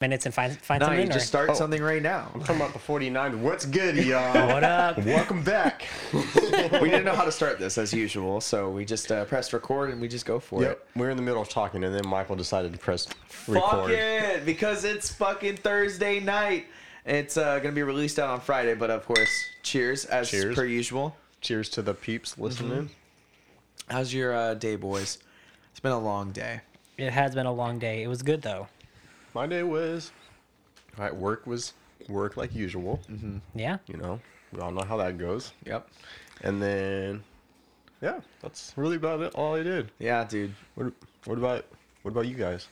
minutes and find find No, something? you just or- start something right now. I'm talking about the 49. What's good, y'all? What up? Welcome back. we didn't know how to start this as usual, so we just uh, pressed record and we just go for it. Yep, we're in the middle of talking, and then Michael decided to press record. Fuck it, because it's fucking Thursday night. It's uh, gonna be released out on Friday, but of course, cheers as Cheers. per usual. Cheers to the peeps listening. How's your uh, day, boys? It's been a long day. It has been a long day. It was good though. My day was, all right, work was work like usual. Yeah. You know, we all know how that goes. Yep. And then, yeah, that's really about it. All I did. Yeah, dude. What, what about what about you guys?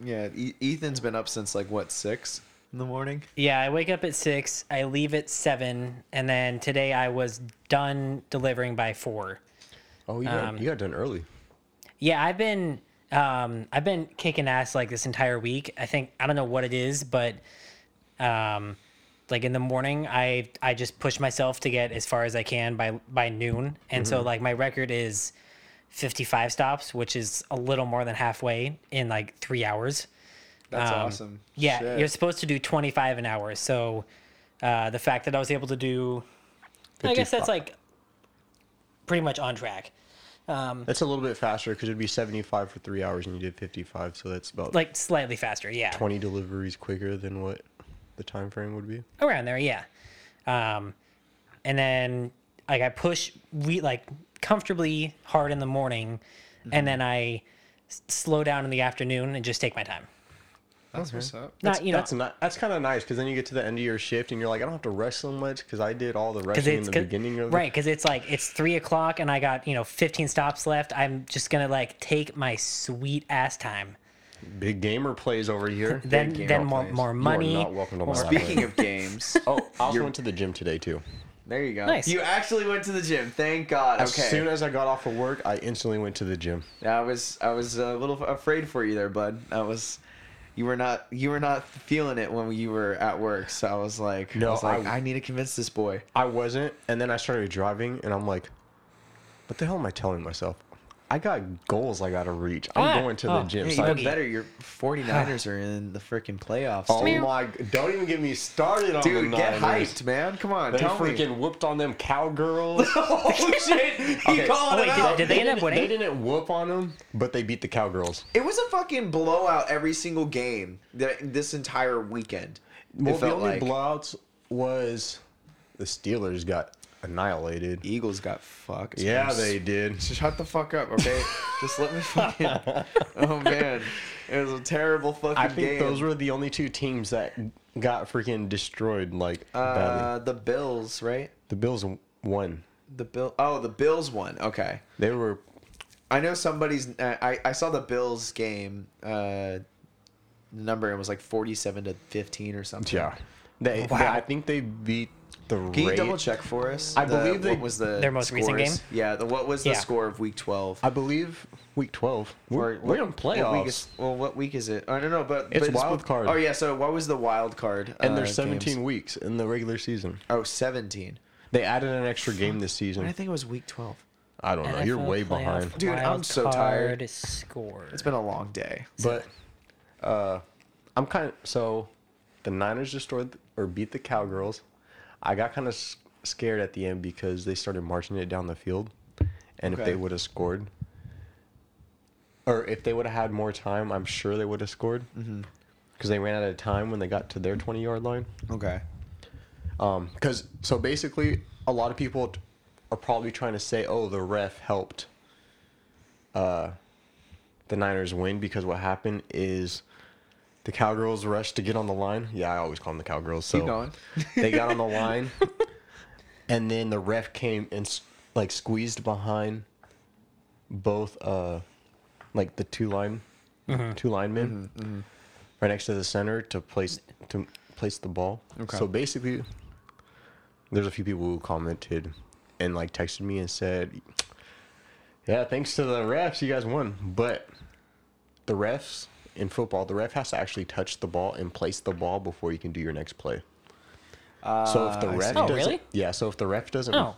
Yeah, e- Ethan's been up since like what six in the morning. Yeah, I wake up at six. I leave at seven, and then today I was done delivering by four. Oh, you got, Um, you got done early. Yeah, I've been um, I've been kicking ass like this entire week. I think I don't know what it is, but um, like in the morning, I I just push myself to get as far as I can by by noon, and so like my record is fifty five stops, which is a little more than halfway in like three hours. That's Um, awesome. Yeah, Shit. you're supposed to do 25 an hour. So uh, the fact that I was able to do, I guess that's like pretty much on track. Um, That's a little bit faster because it'd be 75 for three hours and you did 55, so that's about like slightly faster, yeah. 20 deliveries quicker than what the time frame would be. Around there, yeah. Um, and then like I push we like comfortably hard in the morning, and then I s- slow down in the afternoon and just take my time. That's what's up. Not you know that's not, that's kind of nice because then you get to the end of your shift and you're like, I don't have to rush so much because I did all the because rushing in the beginning of the right because it's like it's three o'clock and I got you know 15 stops left. I'm just gonna like take my sweet ass time. big gamer plays over here. Then then all more plays. more You are money. not welcome to my more- life. Speaking of games, Oh, I also went to the gym today too. there you go. Nice. You actually went to the gym. Thank God. As okay. soon as I got off of work, I instantly went to the gym. Yeah, I was I was a little afraid for you there, bud. I was you were not you were not feeling it when you were at work. So I was like, No, I was like, I- I, need to convince this boy. I wasn't, and then I started driving, and I'm like, what the hell am I telling myself? I got goals I gotta reach. I'm Ah, going to oh, the gym. Yeah, So I- even better, your 49ers are in the freaking playoffs. oh dude. my! Don't even get me started on Dude, the get Niners. hyped, man. Come on, They tell me. freaking whooped on them cowgirls. oh shit! He Okay. calling Oh, wait, it did- out. did they end up didn't- winning? They didn't whoop on them, but they beat the cowgirls. It was a fucking blowout every single game that this entire weekend. Well, it the felt only like blowouts was the Steelers got annihilated. Eagles got fucked. Yeah, they did. Shut the fuck up, okay? Just let me fucking. Oh man, it was a terrible fucking I think game. those were the only two teams that got freaking destroyed like badly. uh, the Bills, right? The Bills won. The Bill. Oh, the Bills won. Okay, They were I know somebody's. uh, I I saw the Bills game. Uh, number it was like forty-seven to fifteen or something. yeah. They, Wow. they- I think they beat the Can you double check for us? I the- believe they- what was the Their most recent scores? game? Yeah, the, what was the Yeah. score of Week Twelve? I believe week 12. We're, Or we're in What playoffs. week is, well, what week is it? I don't know, but It's but wild card. Oh yeah, so what was the wild card? and uh, there's 17 games? weeks in the regular season. Oh, 17. They added an extra game this season. I think it was Week 12. I don't know. You're NFL way playoff behind. Dude, I'm wild so card tired. Score. It's been a long day. But uh, I'm kind of so the Niners destroyed or beat the Cowgirls. I got kind of s- scared at the end because they started marching it down the field, and if they would have scored, or if they would have had more time, I'm sure they would have scored. Because they ran out of time when they got to their 20 yard line. Okay. Um, because so basically, a lot of people are probably trying to say, "Oh, the ref helped." Uh, the Niners win because what happened is the Cowgirls rushed to get on the line. Yeah, I always call them the Cowgirls. So Keep going. they got on the line, and then the ref came and like squeezed behind both, uh, like the two line, two linemen, Mm-hmm, right next to the center to place to place the ball. Okay. So basically, there's a few people who commented and like texted me and said, "Yeah, thanks to the refs, you guys won." But the refs in football, the ref has to actually touch the ball and place the ball before you can do your next play. so if the Ah, ref. Oh, doesn't, really? yeah, so if the ref doesn't Oh.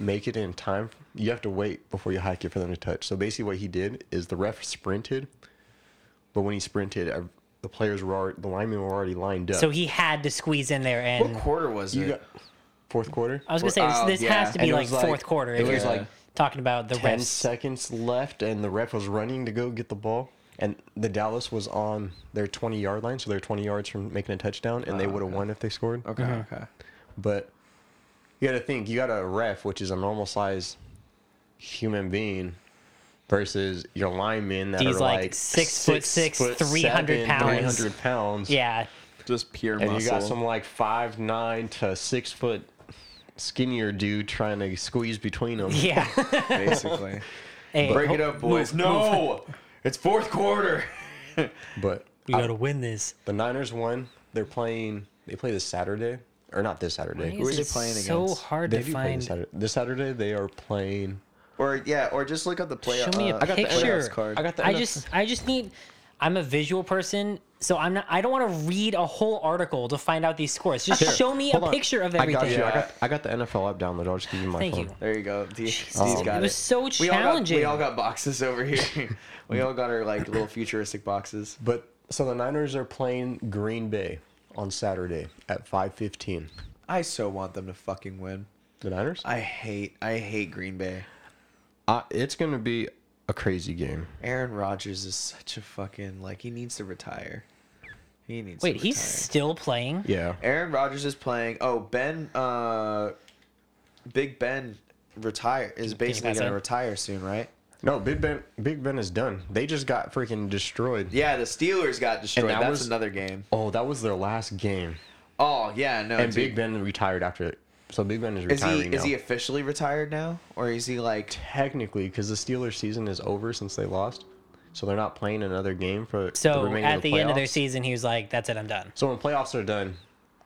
make it in time, you have to wait before you hike it for them to touch. So basically, what he did is the ref sprinted, but when he sprinted, uh, the players were already, the linemen were already lined up. So he had to squeeze in there, And What quarter was you it? got fourth quarter. I was gonna say this, Oh, this yeah. has to be like like- fourth quarter. it was like talking about the Ten refs. seconds left, and the ref was running to go get the ball, and the Dallas was on their 20 yard line, so they're 20 yards from making a touchdown, and they Oh, would have okay. won if they scored. okay, Mm-hmm. okay. But you got to think, you got a ref, which is a normal size human being, versus your linemen that These, are like, like, six foot six, 300 seven, pounds. 300 pounds. Yeah, Just pure And muscle. you got some like five nine to six foot skinnier dude trying to squeeze between them. yeah. basically. hey, Break it up, boys. move, no, move. it's fourth quarter. But we gotta win this. the Niners won. They're playing. They play this Saturday, or not this Saturday. Who are they is playing So against? hard They to find. this Saturday. This Saturday they are playing. Or yeah, or just look up the play. Show me a uh, I got the picture. playoffs card. I got the. I just, I just need. I'm a visual person, so I'm not. I don't want to read a whole article to find out these scores. Just Here, show me a on. picture of everything. I got you. I got. I got the NFL app downloaded. I'll just give you my Thank phone. you. There you go. D- Steve's it got was so We all got, challenging. we all got boxes over here. we all got our like little futuristic boxes. But so the Niners are playing Green Bay on Saturday at 5:15. I so want them to fucking win. The Niners. I hate, I hate Green Bay. Uh, it's gonna be a crazy game. Aaron Rodgers is such a fucking like he needs to retire. He needs. Wait, to he's still playing? Yeah. Aaron Rodgers is playing. Oh, Ben, uh, Big Ben, retire is basically pass gonna it? retire soon, right? No, Big Ben. Big Ben is done. They just got freaking destroyed. Yeah, the Steelers got destroyed. that That's was- another game. Oh, that was their last game. Oh yeah, no. And dude. Big Ben retired after it. So Big Ben is is he retiring is he officially retired now, or is he like? Technically, because the Steelers' season is over since they lost, so they're not playing another game for the So remainder at of the, the, end of their season, he was like, "That's it, I'm done." So when playoffs are done,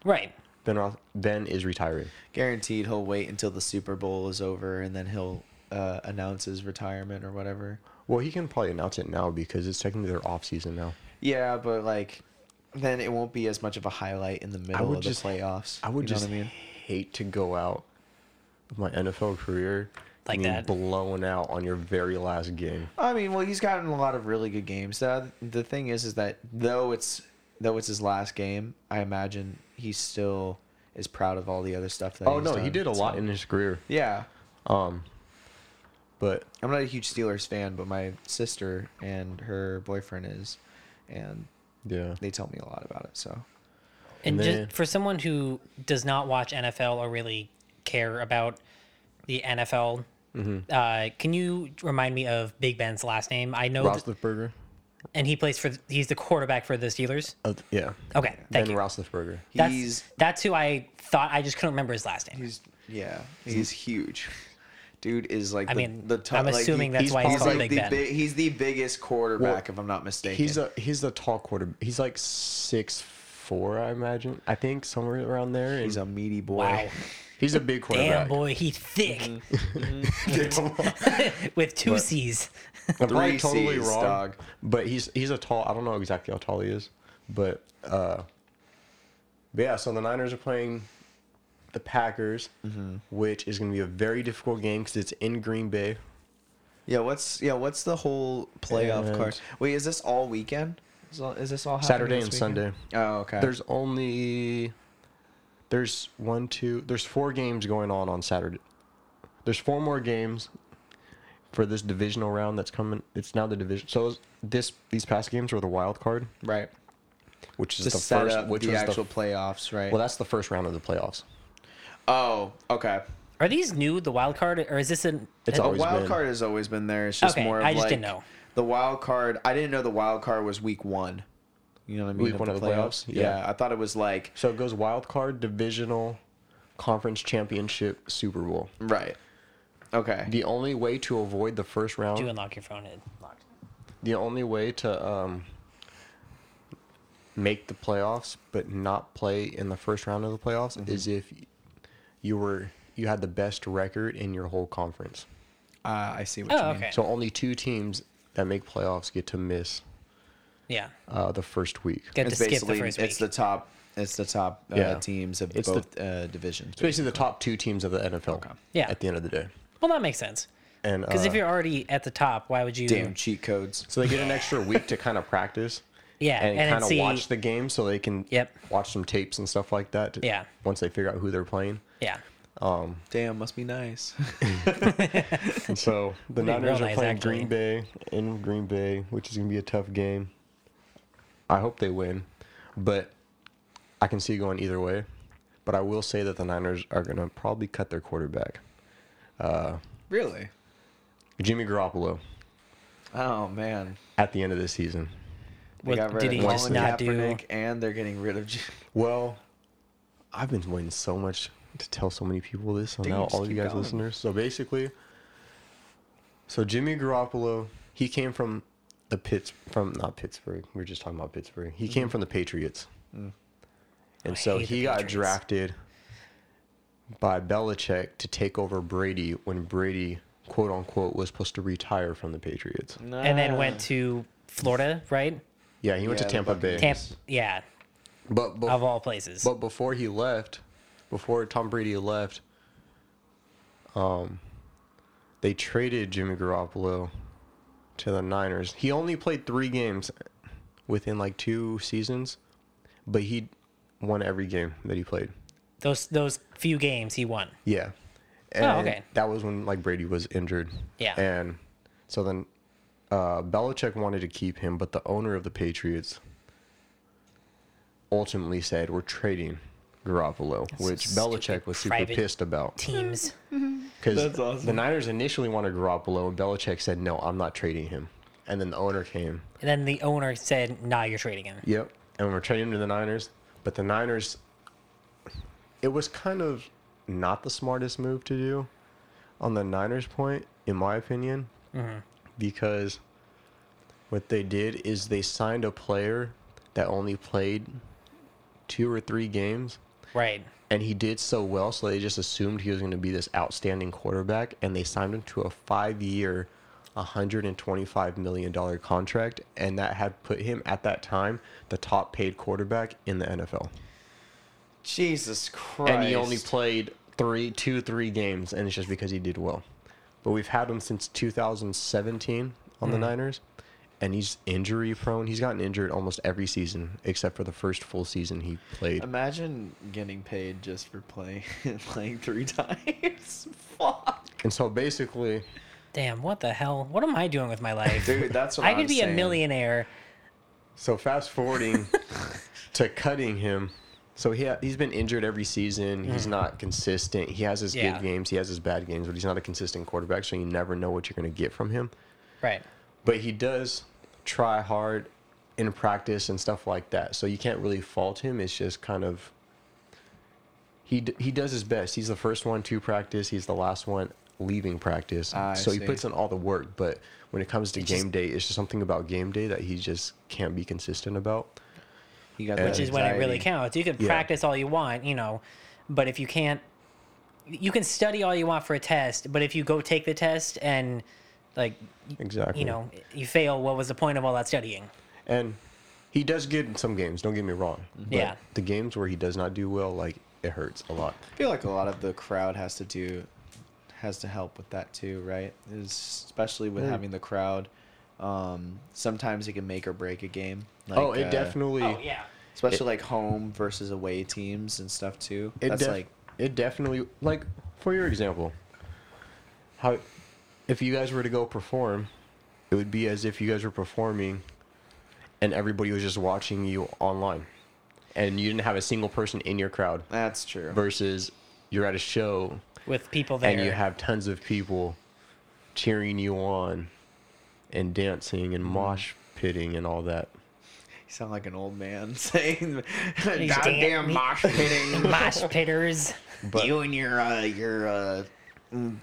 Right. Ben Roth- Ben is retiring. Guaranteed, he'll wait until the Super Bowl is over and then he'll uh, announce his retirement or whatever. Well, he can probably announce it now because it's technically their off season now. Yeah, but like, then it won't be as much of a highlight in the middle would of just- the playoffs. I would you know just what I mean? hate to go out of my NFL career Like being that. blown out on your very last game. I mean, well, he's gotten a lot of really good games. The the thing is, is that though it's though it's his last game, I imagine he still is proud of all the other stuff that. Oh he's no, he did a lot in his career. Yeah, Um, but I'm not a huge Steelers fan, but my sister and her boyfriend is, and yeah, they tell me a lot about it. So And And just for someone who does not watch NFL or really care about the NFL, Mm-hmm. uh, can you remind me of Big Ben's last name? I know, th- and he plays for. He's the quarterback for the Steelers. Uh, yeah, Okay, Ben thank you. Roethlisberger. That's he's that's who I thought. I just couldn't remember his last name. he's yeah he's huge. Dude is like I the, mean, the top, I'm like, assuming he- that's he's why he's he's called like Big the Ben. big, he's the biggest quarterback if I'm not mistaken. He's a he's a tall quarter. He's like six four, I imagine. I think somewhere around there. and he's a meaty boy. Wow, he's a big quarterback. damn boy, he's thick Mm-hmm. with two But- C's. I'm probably Three totally Cs, wrong, dog. but he's he's a tall. I don't know exactly how tall he is, but uh, but yeah. So the Niners are playing the Packers, Mm-hmm. which is going to be a very difficult game because it's in Green Bay. Yeah, what's yeah, what's the whole playoff And- card? Wait, is this all weekend? Is, all, is this all happening Saturday this and weekend? Sunday. Oh, okay. There's only there's one, two. There's four games going on on Saturday. There's four more games for this divisional round that's coming. It's now the division. So this these past games were the wild card, right which is to the set first. up which the was actual the playoffs, right? well, that's the first round of the playoffs. oh, okay. Are these new? The wild card, or is this an? It's a, always wild been. card has always been there. It's just Okay, more of I just like didn't know. The wild card. I didn't know the wild card was week one. You know what I mean? Week one of the playoffs? Yeah. Yeah. I thought it was like So it goes wild card, divisional, conference championship, Super Bowl. right. Okay. The only way to avoid the first round Do unlock your phone? It locked. the only way to um, make the playoffs but not play in the first round of the playoffs Mm-hmm. is if you were you had the best record in your whole conference. Uh, I see what Oh, you mean. okay. So only two teams that make playoffs get to miss Yeah, uh, the first week. get to It's skip the basically first week. it's the top. It's the top uh, Yeah. teams of It's the- both uh, divisions. It's basically the top two teams of the NFL. Okay. Yeah. At the end of the day, well, that makes sense. and Because if uh, you're already at the top, why would you? Damn cheat codes. so they get an extra week to kind of practice, Yeah, and, and then kind of see- watch the game so they can Yep. watch some tapes and stuff like that. to- Yeah. Once they figure out who they're playing. Yeah. Um, Damn, must be nice. So the Niners are playing actually. Green Bay in Green Bay, which is gonna be a tough game. I hope they win, but I can see it going either way. But I will say that the Niners are gonna probably cut their quarterback, uh, really? Jimmy Garoppolo, Oh man. at the end of this season. They What- got rid did of he just not do? And they're getting rid of. J- Well, I've been waiting so much to tell so many people this, so Dude, now all you guys going. listeners. So basically, so Jimmy Garoppolo, he came from the Pitts from not Pittsburgh. We are just talking about Pittsburgh. He Mm-hmm. came from the Patriots, Mm. and I so he got Patriots. drafted by Belichick to take over Brady when Brady, quote unquote, was supposed to retire from the Patriots. And then went to Florida, right? Yeah, he went Yeah, to Tampa Bay. Tampa. Yeah. But, but Of all places. But before he left, before Tom Brady left, um, they traded Jimmy Garoppolo to the Niners. He only played three games within like two seasons, but he won every game that he played. those those few games he won. Yeah. And Oh, okay. That was when like Brady was injured. Yeah. And so then uh, Belichick wanted to keep him, but the owner of the Patriots ultimately said, "We're trading Garoppolo," which so Belichick was super pissed about Teams. Mm-hmm. Mm-hmm. because That's awesome. the Niners initially wanted Garoppolo, and Belichick said, "No, I'm not trading him." And then the owner came. And then the owner said, "Nah, you're trading him." Yep. And we're trading him to the Niners, but the Niners, it was kind of not the smartest move to do on the Niners' point, in my opinion, mm-hmm. because what they did is they signed a player that only played two or three games. Right. And he did so well, so they just assumed he was going to be this outstanding quarterback, and they signed him to a five-year, $125 million contract, and that had put him at that time the top-paid quarterback in the NFL. Jesus Christ. And he only played three, two, three games, and it's just because he did well. But we've had him since 2017 on the mm-hmm. Niners, and he's injury prone. He's gotten injured almost every season except for the first full season he played. Imagine getting paid just for playing playing three times. Fuck. And so basically, Damn, what the hell? What am I doing with my life? Dude, that's what I I'm could be a millionaire. So fast forwarding to cutting him. So he ha- he's been injured every season. He's mm-hmm. not consistent. He has his Yeah. good games. He has his bad games, but he's not a consistent quarterback. So you never know what you're going to get from him. Right. But he does try hard in practice and stuff like that. So you can't really fault him. It's just kind of he d- he does his best. He's the first one to practice. He's the last one leaving practice. I so he puts in all the work. But when it comes to just- game day, it's just something about game day that he just can't be consistent about. You got Which that is when it really anxiety. counts. You can Yeah. practice all you want, you know, but if you can't, you can study all you want for a test, but if you go take the test and, like, Exactly. you know, you fail, what was the point of all that studying? And he does good in some games. Don't get me wrong. But Yeah. The games where he does not do well, like it hurts a lot. I feel like a lot of the crowd has to do has to help with that too, right? Is especially with Mm. having the crowd. Um, sometimes it can make or break a game. oh, it uh, definitely. Oh, yeah. especially like home versus away teams and stuff too. It That's def- like it definitely like for your example, how if you guys were to go perform, it would be as if you guys were performing and everybody was just watching you online. And you didn't have a single person in your crowd that's true. versus you're at a show With people there. and you have tons of people cheering you on and dancing and mosh pitting and all that. You sound like an old man saying, He's "Goddamn dan- mosh pitting." mosh pitters. But- you and your uh, your uh,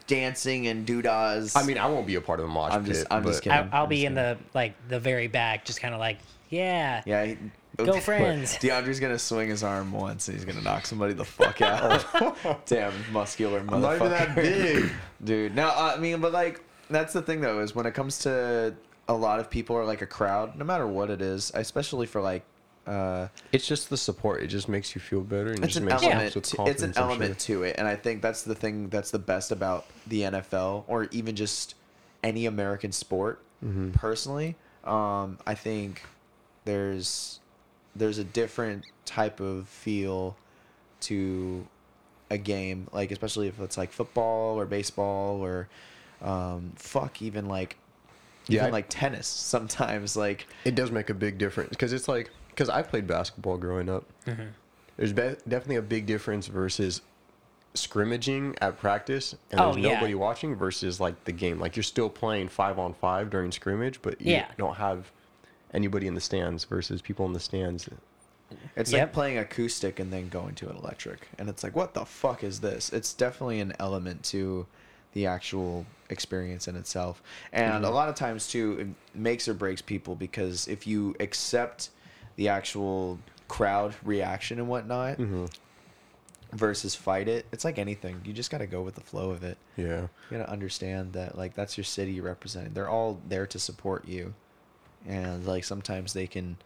dancing and doodahs. I mean, I won't be a part of the mosh I'm pit. just- I'm just but- kidding. I, I'll I'm be just in the, like, the very back, just kind of like, yeah. yeah. he- Go friends. DeAndre's gonna swing his arm once and he's gonna knock somebody the fuck out. Damn muscular motherfucker. Not even that big. dude. No, I mean, but like that's the thing though is when it comes to a lot of people or like a crowd, no matter what it is, especially for like. Uh, It's just the support. It just makes you feel better and it's just an makes element. with To, it's an element sure. to it, and I think that's the thing that's the best about the NFL or even just any American sport. Mm-hmm. Personally, um, I think there's there's a different type of feel to a game, like especially if it's like football or baseball or um, fuck even like Yeah, even I- like tennis. Sometimes like It does make a big difference because it's like because I played basketball growing up. Mm-hmm. There's be- definitely a big difference versus scrimmaging at practice and Oh, there's yeah. nobody watching versus like the game. Like you're still playing five on five during scrimmage, but you Yeah. don't have anybody in the stands versus people in the stands. It's like playing acoustic and then going to an electric. And it's like, what the fuck is this? It's definitely an element to the actual experience in itself. And a lot of times, too, it makes or breaks people because if you accept the actual crowd reaction and whatnot versus fight it, it's like anything. You just got to go with the flow of it. Yeah. You got to understand that, like, that's your city you're representing. They're all there to support you. And, like, sometimes they can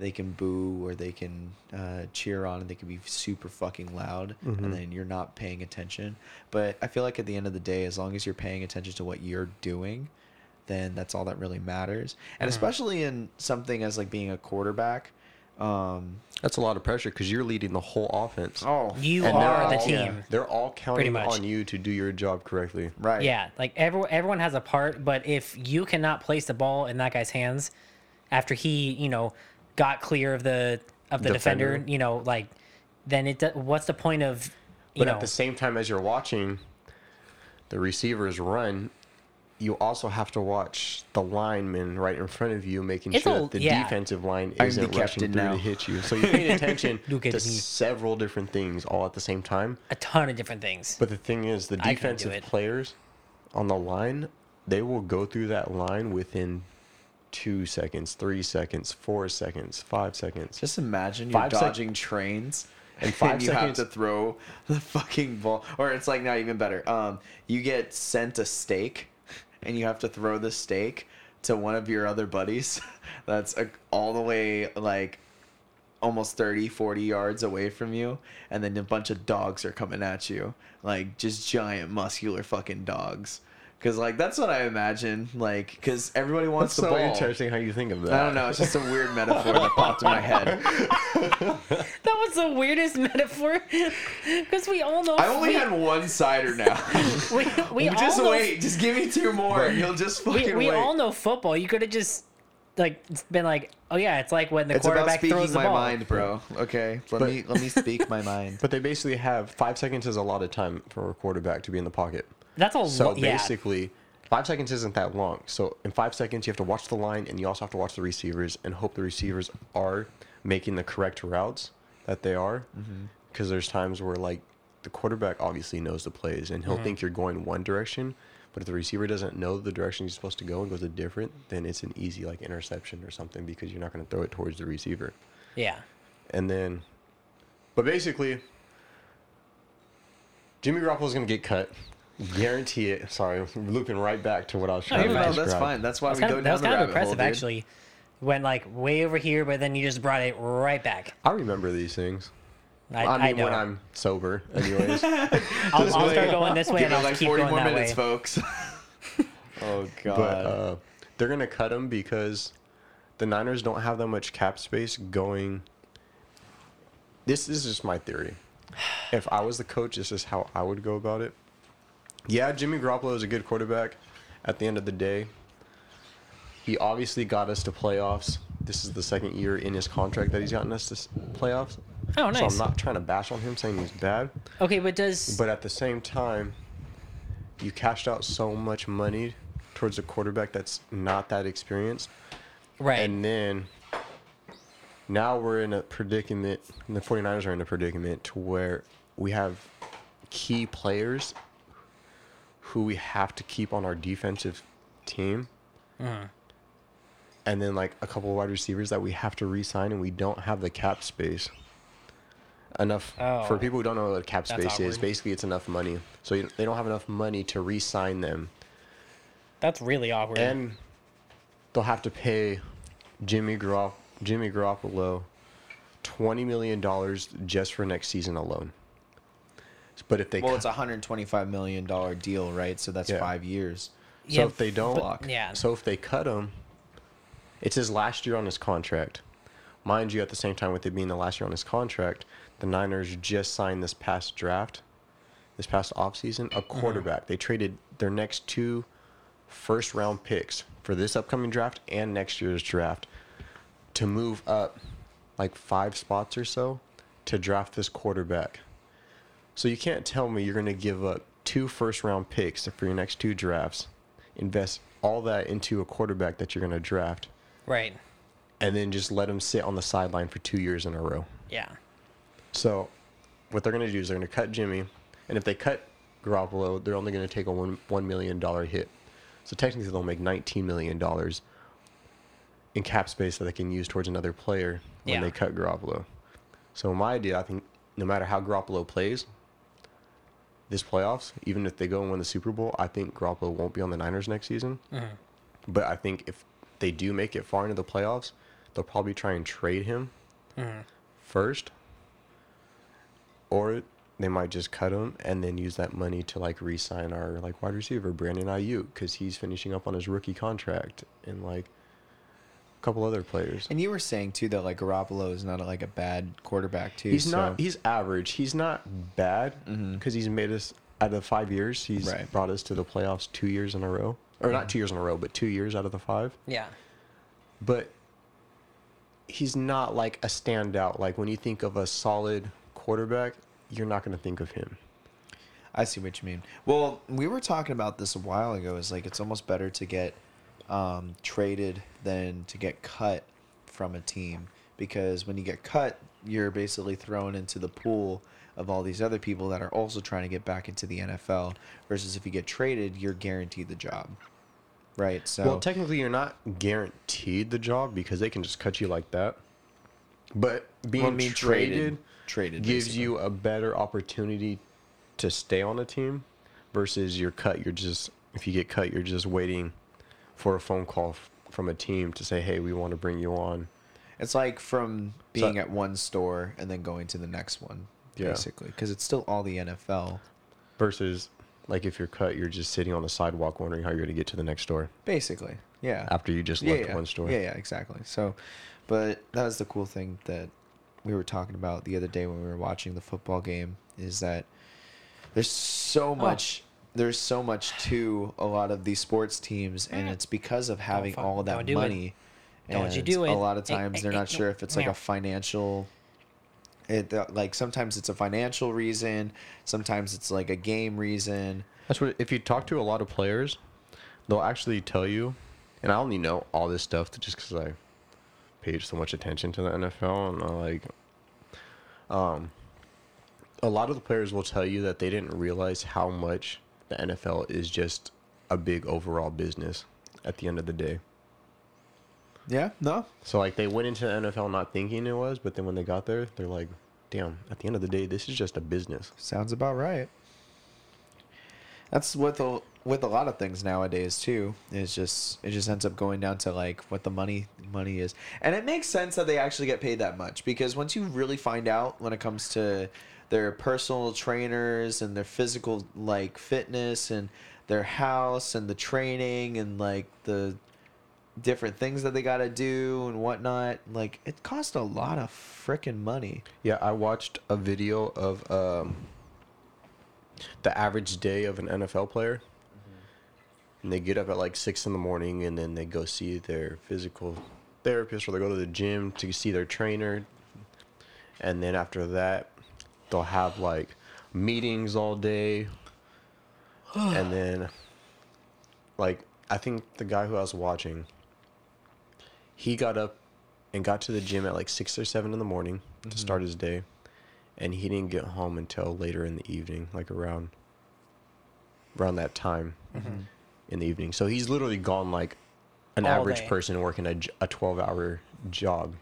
they can boo or they can uh, cheer on and they can be super fucking loud Mhm. and then you're not paying attention but i feel like at the end of the day as long as you're paying attention to what you're doing then that's all that really matters and especially in something as like being a quarterback um That's a lot of pressure because you're leading the whole offense. oh You And are they're the all- team. They're all counting much. on you to do your job correctly. right Yeah, like everyone everyone has a part, but if you cannot place the ball in that guy's hands after he, you know, got clear of the of the defender, Defender. you know, like then it what's the point of you But know at the same time as you're watching the receivers run, you also have to watch the lineman right in front of you, making It's sure a- that the yeah. defensive line isn't the rushing through now. to hit you. So you're paying attention to me. several different things all at the same time. a ton of different things. But the thing is, the I couldn't do defensive players on the line, they will go through that line within two seconds, three seconds, four seconds, five seconds. just imagine you're Five sec- dodging trains And five you seconds- have to throw the fucking ball or it's like not even better um you get sent a steak and you have to throw the steak to one of your other buddies. That's uh all the way like almost 30 40 yards away from you and then a bunch of dogs are coming at you. Like just giant muscular fucking dogs because like that's what i imagine like because everybody wants That's the so ball interesting how you think of that. i don't know it's just a weird metaphor that popped in my head That was the weirdest metaphor because we all know I only we, had one cider now. we, we all just know, wait. Just give me two more, and you'll just We, fucking we wait. all know football. You could have just like been like, oh yeah, it's like when the it's about quarterback speaking throws the my ball. mind, bro. Okay, let But- me let me speak my mind. But they basically have five seconds is a lot of time for a quarterback to be in the pocket. That's a So lo- yeah. basically, five seconds isn't that long. So in five seconds, you have to watch the line, and you also have to watch the receivers and hope the receivers are making the correct routes that they are. Mm-hmm. Because there's times where like the quarterback obviously knows the plays, and he'll think you're going one direction. But if the receiver doesn't know the direction he's supposed to go and goes a different, then it's an easy like interception or something because you're not going to throw it towards the receiver. Yeah. And then, but basically, Jimmy Garoppolo's going to get cut. Guarantee it. Sorry, looping right back to what I was trying you're to fine. no, describe. that's fine. That's why That was we kind go of, down that was the kind of rabbit hole, impressive, actually. Went like way over here, but then you just brought it right back. I remember these things. I, I, I, mean, know. when I'm sober, anyways. I'll, I'll start going this way Give and it I'll like keep 40 going more that minutes, way. folks. oh god. but uh, they're going to cut him because the Niners don't have that much cap space going. This, this is just my theory. If I was the coach, this is how I would go about it. Yeah, Jimmy Garoppolo is a good quarterback. At the end of the day, he obviously got us to playoffs. This is the second year in his contract that he's gotten us to s- playoffs. Oh, nice. So. I'm not trying to bash on him saying he's bad, Okay, but does but at the same time, you cashed out so much money towards a quarterback that's not that experienced, right? and then now we're in a predicament, and the 49ers are in a predicament to where we have key players who we have to keep on our defensive team. Mm-hmm. And then like a couple of wide receivers that we have to re-sign, and we don't have the cap space enough Oh. for people who don't know what cap space is. Basically, it's enough money, so you, they don't have enough money to re-sign them, That's really awkward. and they'll have to pay Jimmy Garop- Jimmy Garoppolo twenty million dollars just for next season alone. But if they well, it's a 125 million dollar deal, right? So that's Yeah. five years. So Yeah, if they don't, but- yeah. So if they cut him, it's his last year on his contract. mind you, at the same time with it being the last year on his contract, the Niners just signed this past draft, this past offseason, a mm-hmm. quarterback. They traded their next two first round picks for this upcoming draft and next year's draft to move up like five spots or so to draft this quarterback. So you can't tell me you're going to give up two first round picks for your next two drafts, invest all that into a quarterback that you're going to draft, Right. and then just let him sit on the sideline for two years in a row. Yeah. So what they're going to do is they're going to cut Jimmy, and if they cut Garoppolo, they're only going to take a one one million dollar hit. So technically, they'll make nineteen million dollars in cap space that they can use towards another player when Yeah. they cut Garoppolo. So my idea, I think, no matter how Garoppolo plays this playoffs, even if they go and win the Super Bowl, I think Garoppolo won't be on the Niners next season. Mm-hmm. But I think if they do make it far into the playoffs, they'll probably try and trade him mm-hmm. first, or they might just cut him and then use that money to like re-sign our like wide receiver Brandon Aiyuk because he's finishing up on his rookie contract. And like couple other players. And you were saying too that like Garoppolo is not like a bad quarterback too. He's so- not. He's average. He's not bad mm-hmm. because he's made us out of five years. He's Right. brought us to the playoffs two years in a row, or not two years in a row, but two years out of the five. Yeah. But he's not like a standout. Like when you think of a solid quarterback, you're not going to think of him. I see what you mean. Well, we were talking about this a while ago. Is like it's almost better to get um, traded than to get cut from a team because when you get cut, you're basically thrown into the pool of all these other people that are also trying to get back into the NFL. Versus if you get traded, you're guaranteed the job, right? So Well, technically, you're not guaranteed the job because they can just cut you like that. But being Well, I mean, traded, traded- gives basically. you a better opportunity to stay on a team versus you're cut. You're just if you get cut, you're just waiting for a phone call f- from a team to say, "Hey, we want to bring you on." It's like from So- being at one store and then going to the next one, Yeah. basically, because it's still all the NFL. Versus, like if you're cut, you're just sitting on the sidewalk wondering how you're going to get to the next store Basically, yeah. after you just yeah, left yeah. one store. Yeah, yeah, exactly. So, but that was the cool thing that we were talking about the other day when we were watching the football game is that there's so oh. much. There's so much to a lot of these sports teams, and it's because of having fuck- all that don't do it. money. Don't you and do A lot of Eh, times eh, they're eh, not sure if it's like a financial it uh, like sometimes it's a financial reason sometimes it's like a game reason That's what. If you talk to a lot of players, they'll actually tell you, and I only know all this stuff just because I paid so much attention to the NFL, and I like, um, a lot of the players will tell you that they didn't realize how much the NFL is just a big overall business at the end of the day. yeah no So like they went into the NFL not thinking it was, but then when they got there, they're like, "Damn! At the end of the day, this is just a business." Sounds about right. That's with a with a lot of things nowadays too. It's just it just ends up going down to like what the money money is, and it makes sense that they actually get paid that much because once you really find out when it comes to their personal trainers and their physical like fitness and their house and the training and like the different things that they got to do and whatnot, like it costs a lot of freaking money. Yeah, I watched a video of um, the average day of an NFL player. And they get up at like six in the morning and then they go see their physical therapist or they go to the gym to see their trainer. And then after that, they'll have like meetings all day. and then, like, I think the guy who I was watching, he got up and got to the gym at like six or seven in the morning to mm-hmm. start his day, and he didn't get home until later in the evening, like around around that time mm-hmm. in the evening. So he's literally gone like an All average day. person working a, a twelve hour job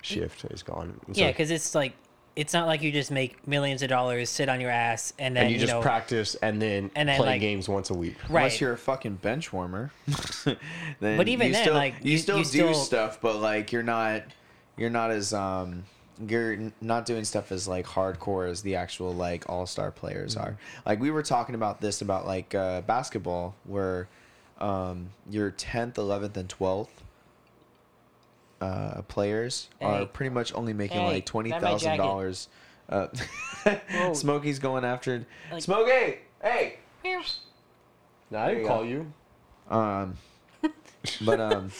shift is gone. And Yeah, so- because it's like it's not like you just make millions of dollars, sit on your ass, and then and you, just know, practice and then, and then, play like- games once a week. right? Unless you're a fucking bench warmer. then But even you then, still, like, you, you- still you do still- stuff, but like you're not you're not as um you're not doing stuff as like hardcore as the actual like all star players Mm-hmm. are. Like we were talking about this about like uh, basketball where um you're tenth, eleventh, and twelfth uh, players are pretty much only making Hey, like twenty grab my thousand jacket. dollars. Uh, Smokey's going after Like- Smokey. Hey. No, I didn't you call go. you. Um, but um,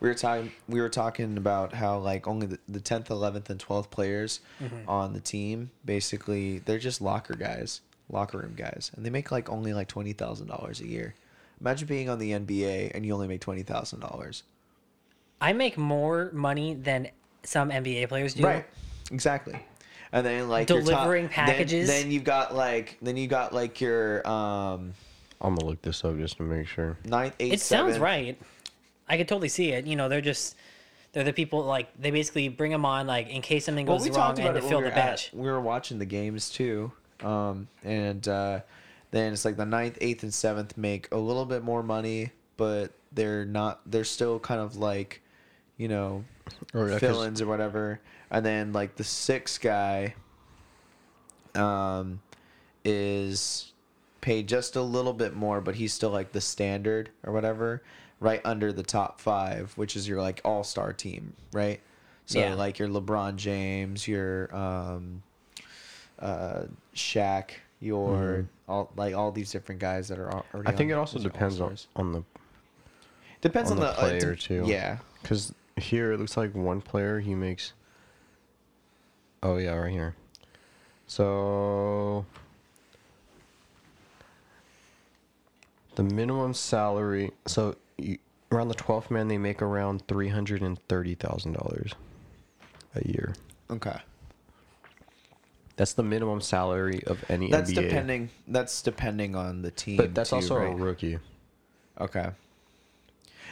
we were talking we were talking about how like only the, the 10th 11th and 12th players Mm-hmm. on the team basically they're just locker guys locker room guys and they make like only like $20000 a year imagine being on the nba and you only make $20000 I make more money than some NBA players do. right exactly and then like your top- Delivering then- packages. then, you've got like then you got like your um I'm gonna look this up just to make sure. ninth eighth It sounds right. I could totally see it. You know, they're just they're the people like they basically bring them on like in case something Well, goes we wrong and to fill we the were at- bench. we were watching the games too, um, and uh, then it's like the ninth, eighth, and seventh make a little bit more money, but they're not. They're still kind of like, you know, Or, yeah, 'cause- fill-ins or whatever. And then like the sixth guy, um, is paid just a little bit more, but he's still like the standard or whatever, right under the top five, which is your like all-star team, right? So Yeah. like your LeBron James, your um, uh, Shaq, your all like all these different guys that are al- already. Mm-hmm. I think it also depends on, on the depends on on, the uh, player, de- too. Yeah, because here it looks like one player he makes. Oh yeah, right here. So the minimum salary. So you, around the twelfth man, they make around three hundred and thirty thousand dollars a year. okay. That's the minimum salary of any That's NBA. depending. That's depending on the team. But that's too, also a rookie. Okay.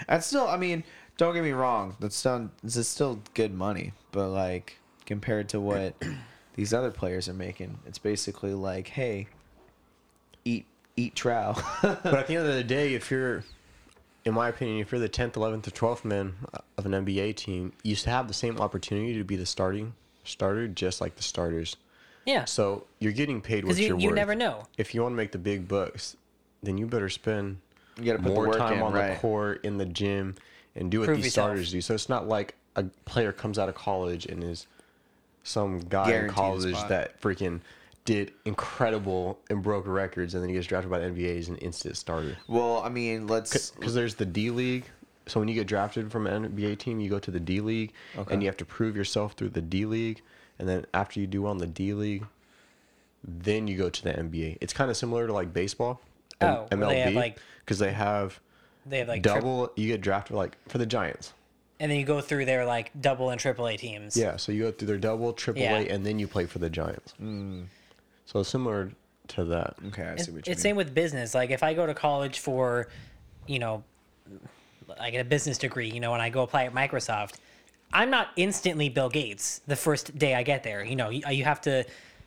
That's still. I mean, don't get me wrong. That's still. This is still good money, but like compared to what these other players are making, it's basically like, hey, eat eat trow. but at the end of the day, if you're, in my opinion, if you're the 10th, 11th, or 12th man of an NBA team, you should have the same opportunity to be the starting starter, just like the starters. Yeah. So you're getting paid what Because you, you're you worth. never know. If you want to make the big bucks, then you better spend you gotta put more the work time in, on right? the court, in the gym, and do what Prove these yourself. starters do. So it's not like a player comes out of college and is some guy Guaranteed in college spot. that freaking did incredible and broke records, and then he gets drafted by the NBA as an instant starter. Well, I mean, let's. Because there's the D League. So when you get drafted from an NBA team, you go to the D League, Okay. and you have to prove yourself through the D League. And then after you do well in the D League, then you go to the NBA. It's kind of similar to like baseball, and Oh, where they have, MLB, like- because they have They have like tri- double. you get drafted like for the Giants. and then you go through their like double and triple A teams. Yeah, so you go through their double, triple Yeah. A, and then you play for the Giants. Mm. So similar to that. okay, I It's, see what you it's mean. same with business. Like if I go to college for, you know, I get a business degree, you know, and I go apply at Microsoft, I'm not instantly Bill Gates the first day I get there. You know, you, you have to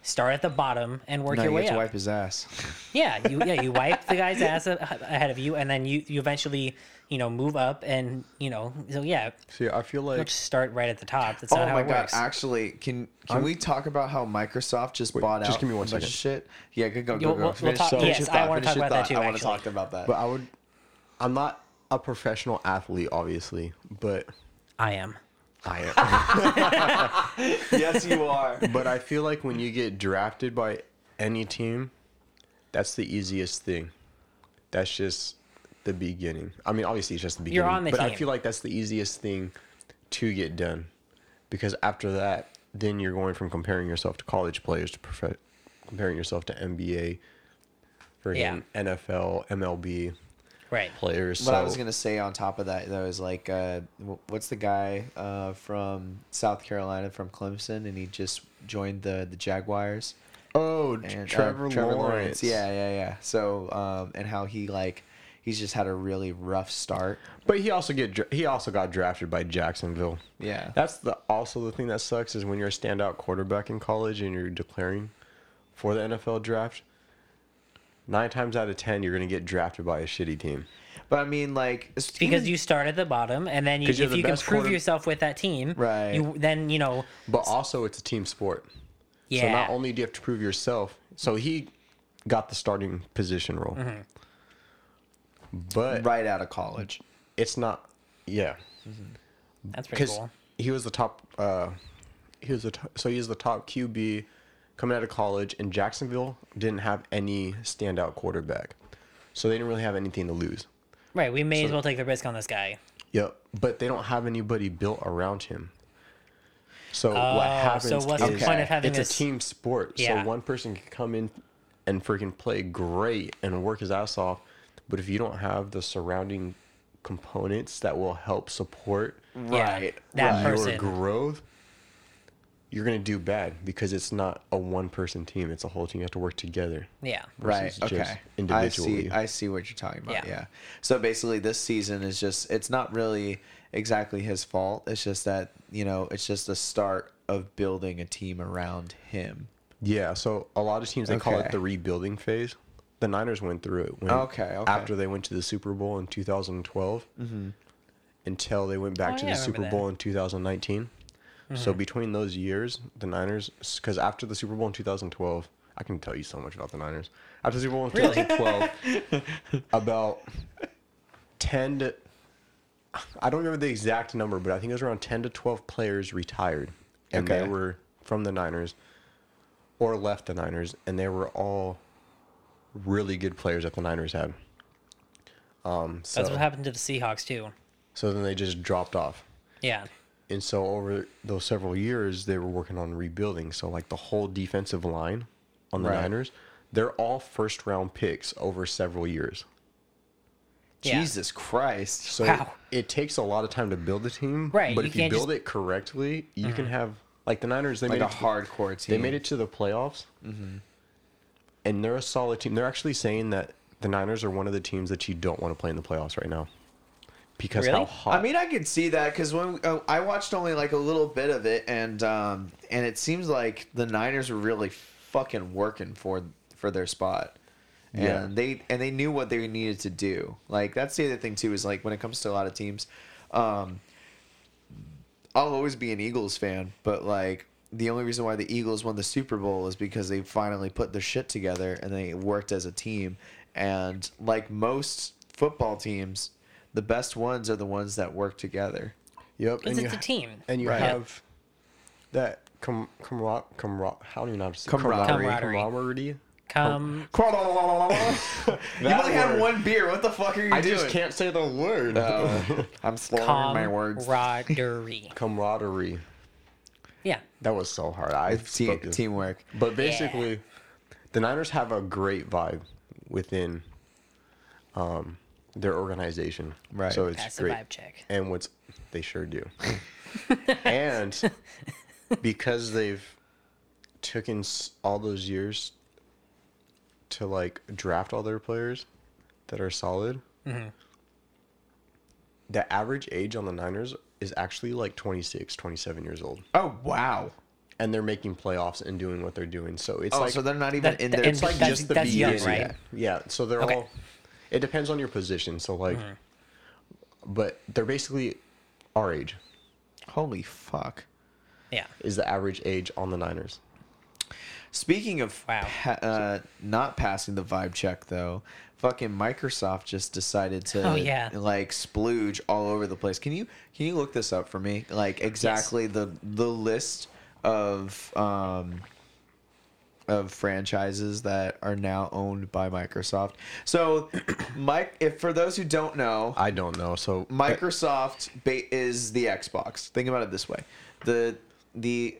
start at the bottom and work Now your you way get to up. wipe his ass. Yeah, you yeah you wipe the guy's ass ahead of you, and then you you eventually you know move up, and you know so yeah, See, I feel like don't just start right at the top. That's Oh not how my it god! works. Actually, can can we talk about how Microsoft just bought just out give me one a bunch second. of shit? Yeah, go go Yo, go. go. we'll- we'll Finish- talk- finish yes, your I wanna finish talk your about that thought. too, I want to talk about that. But I would. I'm not a professional athlete, obviously, but I am. I am. yes, you are. but I feel like when you get drafted by any team, that's the easiest thing. That's just the beginning. I mean, obviously, it's just the beginning. You're on the but I feel like that's the easiest thing to get done, because after that, then you're going from comparing yourself to college players to prof- comparing yourself to NBA, friggin' Yeah. NFL, MLB Right. players. What I was gonna say on top of that though is like, uh, what's the guy uh, from South Carolina from Clemson, and he just joined the the Jaguars. Oh, And, uh, Trevor, Lawrence. Yeah, yeah, yeah. So, um, and how he like, he's just had a really rough start. But he also get dra- he also got drafted by Jacksonville. Yeah. That's the also the thing that sucks is when you're a standout quarterback in college and you're declaring for the NFL draft. Nine times out of ten, you're gonna get drafted by a shitty team. But I mean, like, Because you start at the bottom, and then you're if the you can prove quarter- yourself with that team, Right. You then you know, But also, it's a team sport. yeah. So not only do you have to prove yourself, so he got the starting position role. Mm-hmm. But right out of college. it's not. Yeah, that's pretty 'cause cool. he was the top. Uh, he was the t- so he was the top QB coming out of college, and Jacksonville didn't have any standout quarterback, so they didn't really have anything to lose. Right. We may as well take the risk on this guy. Yep, but they don't have anybody built around him. So Oh, what happens so what's the is point of having it's this- a team sport. Yeah. So one person can come in and freaking play great and work his ass off, but if you don't have the surrounding components that will help support Right. that right. person. your growth, you're gonna do bad because it's not a one person team. It's a whole team. You have to work together. Yeah. Right. versus just Okay. I see. I see what you're talking about. Yeah. Yeah. So basically, this season is just. It's not really exactly his fault. It's just that you know, it's just the start of building a team around him. Yeah, so a lot of teams they call it the rebuilding phase. The Niners went through it. When, Okay, okay. After they went to the Super Bowl in 2012, mm-hmm. until they went back Oh, to yeah, the Super remember Bowl in 2019. So between those years, the Niners, because after the Super Bowl in 2012, I can tell you so much about the Niners. After the Super Bowl in 2012, about 10 to, I don't remember the exact number, but I think it was around 10 to 12 players retired. And they were from the Niners or left the Niners, and they were all really good players that the Niners had. Um, so, That's what happened to the Seahawks too. so then they just dropped off. Yeah. And so over those several years, they were working on rebuilding. So like the whole defensive line on the Right. Niners, they're all first round picks over several years. Yeah. Jesus Christ. So Wow. it takes a lot of time to build a team. Right, But you if you build just- it correctly, you can mm-hmm. have like the Niners. They Like made a it to- hardcore team. They made it to the playoffs, mm-hmm. and they're a solid team. They're actually saying that the Niners are one of the teams that you don't want to play in the playoffs right now because how hot. I mean, I could see that because when uh, I watched only like a little bit of it, and um, and it seems like the Niners were really fucking working for for their spot, and Yeah. they and they knew what they needed to do. Like that's the other thing too is like when it comes to a lot of teams, um, I'll always be an Eagles fan, but like the only reason why the Eagles won the Super Bowl is because they finally put their shit together and they worked as a team. And like most football teams, the best ones are the ones that work together. yep, Because and it's you, a team. and you Right. have that com camar camar how do you know how to say Camaraderie. Camaraderie. camaraderie. Come. you only had one beer. What the fuck are you I doing? just can't say the word. Uh, I'm slurring my words. Camaraderie. camaraderie. Yeah. That was so hard. I Te- spoke this- teamwork. But basically, the Niners have a great vibe within um, their organization. Right. So it's Pass the great. vibe check. And what's they sure do. and because they've taken all those years to like draft all their players that are solid, Mm-hmm. the average age on the Niners is actually like 26, 27 years old. Oh wow. And they're making playoffs and doing what they're doing. So it's Oh, like so they're not even That- in there. it's like just the that's young, beginning. right? Yeah. So they're Okay. all. It depends on your position. So like, Mm-hmm. but they're basically our age Holy fuck. Yeah. is the average age on the Niners. Speaking of Wow. pa- uh, not passing the vibe check though, fucking Microsoft just decided to Oh, yeah. like splooge all over the place. Can you can you look this up for me? Like exactly the the list of um of franchises that are now owned by Microsoft. So, Mike, if for those who don't know, I don't know. So Microsoft ba- is the Xbox. Think about it this way: the the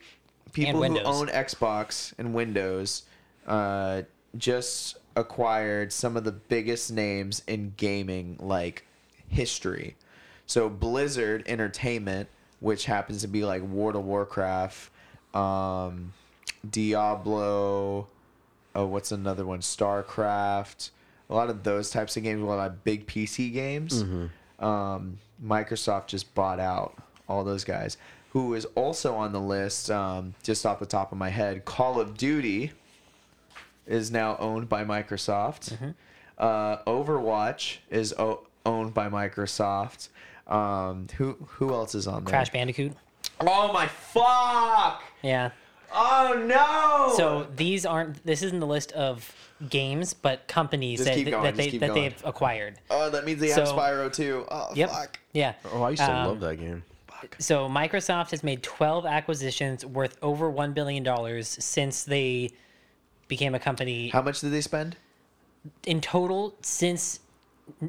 people who Windows. own Xbox and Windows uh, just acquired some of the biggest names in gaming, like history. So Blizzard Entertainment, which happens to be like World of Warcraft, um, Diablo. Oh, what's another one? StarCraft. A lot of those types of games, a lot of big PC games. Um, Microsoft just bought out all those guys. Who is also on the list, um, just off the top of my head, Call of Duty is now owned by Microsoft. Uh, Overwatch is o- owned by Microsoft. Um, who who else is on there? Crash Bandicoot. Oh my fuck! Yeah. Oh no! So these aren't. This isn't the list of games, but companies Just that, keep going, that just they keep that going. they've acquired. oh, that means they have So- Spyro too. Oh Yep. fuck! Yeah. oh, I used to Um, love that game. So Microsoft has made 12 acquisitions worth over 1 billion dollars since they became a company How much did they spend? in total since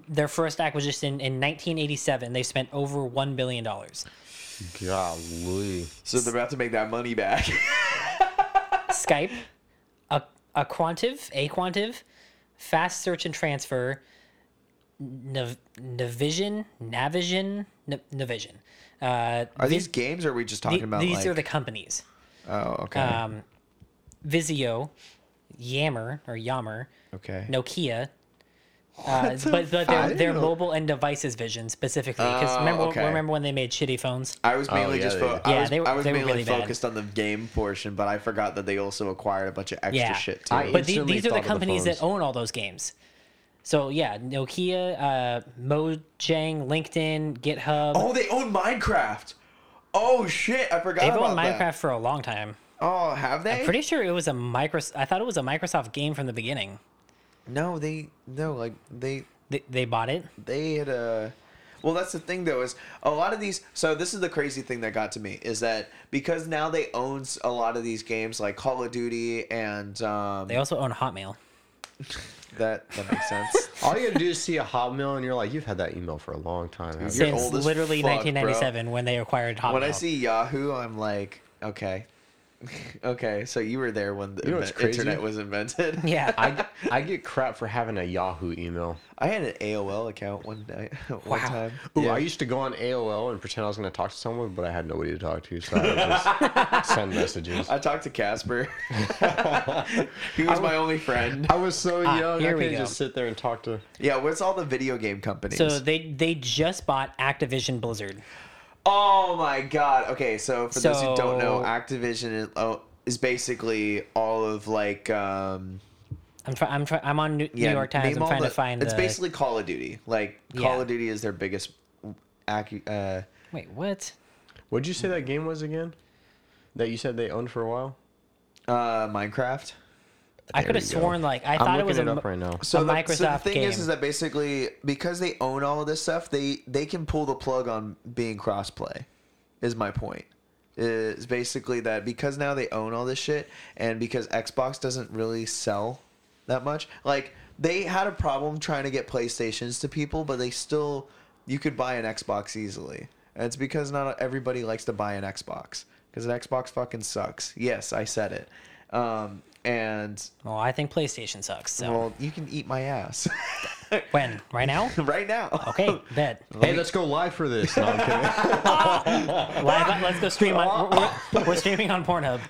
their first acquisition in 1987 they've spent over 1 billion dollars. Golly. So they're about to make that money back. Skype, a aQuantive, a Quantive, Fast Search and Transfer, Nav, Navision, Navision, N- Navision. Uh, Are Vis- these games or are we just talking the- about these like are the companies. Oh, okay. Um, Visio, Yammer or Yammer, okay. Nokia. Uh, but but fuck? they're, they're mobile and devices vision specifically because Oh, remember okay. remember when they made shitty phones I was mainly yeah, just they fo- did. I Yeah, was, they were- I was they were mainly really bad. focused on the game portion, but I forgot that they also acquired a bunch of extra Yeah. shit too. I- but the, instantly these are thought the of the companies that phones. own all those games so yeah nokia uh, mojang linkedin github oh, they own Minecraft. Oh shit, I forgot they've about owned that. minecraft for a long time Oh, have they? I'm pretty sure it was a micros i thought it was a microsoft game from the beginning No, they no like they they, they bought it they had a well that's the thing though is a lot of these so this is the crazy thing that got to me is that because now they own a lot of these games like call of duty and um they also own hotmail that that makes sense All you gotta do is see a Hotmail, and you're like, you've had that email for a long time. haven't you?" You're since old as literally fuck, bro. 1997 when they acquired hotmail when i see yahoo i'm like okay okay so you were there when the You know what's crazy? internet was invented yeah I, get- I get crap for having a Yahoo email. i had an aol account one night one Wow. time Ooh, Yeah. I used to go on AOL and pretend I was going to talk to someone, but I had nobody to talk to, so I would just send messages. I talked to Casper. he was my only friend. I was so Ah, young, here I we could go. just sit there and talk to. Yeah, what's all the video game companies? so they they just bought activision blizzard Oh my god. Okay, so for those who don't know, So- Activision is, oh, is basically all of like um i'm try, i'm try, i'm on new, yeah, new york times name i'm all trying the- to find It's the basically Call of Duty. Like Call Yeah. of Duty is their biggest ac- uh wait what What'd you say that game was again? That you said they owned for a while? uh Minecraft. I could have we go. sworn like i I'm thall it was it a up right now. So a the, Microsoft so the thing game. is, is that basically because they own all of this stuff, they they can pull the plug on being crossplay. Is my point. Is basically that because now they own all this shit, and because Xbox doesn't really sell that much. Like they had a problem trying to get PlayStations to people, but they still you could buy an Xbox easily. And it's because not everybody likes to buy an Xbox because an Xbox fucking sucks. Yes, I said it. Um, and well i think playstation sucks so well, you can eat my ass when right now right now. okay bet Hey, let's go live for this. No, I'm kidding. Live, let's go stream on we're, we're, we're streaming on pornhub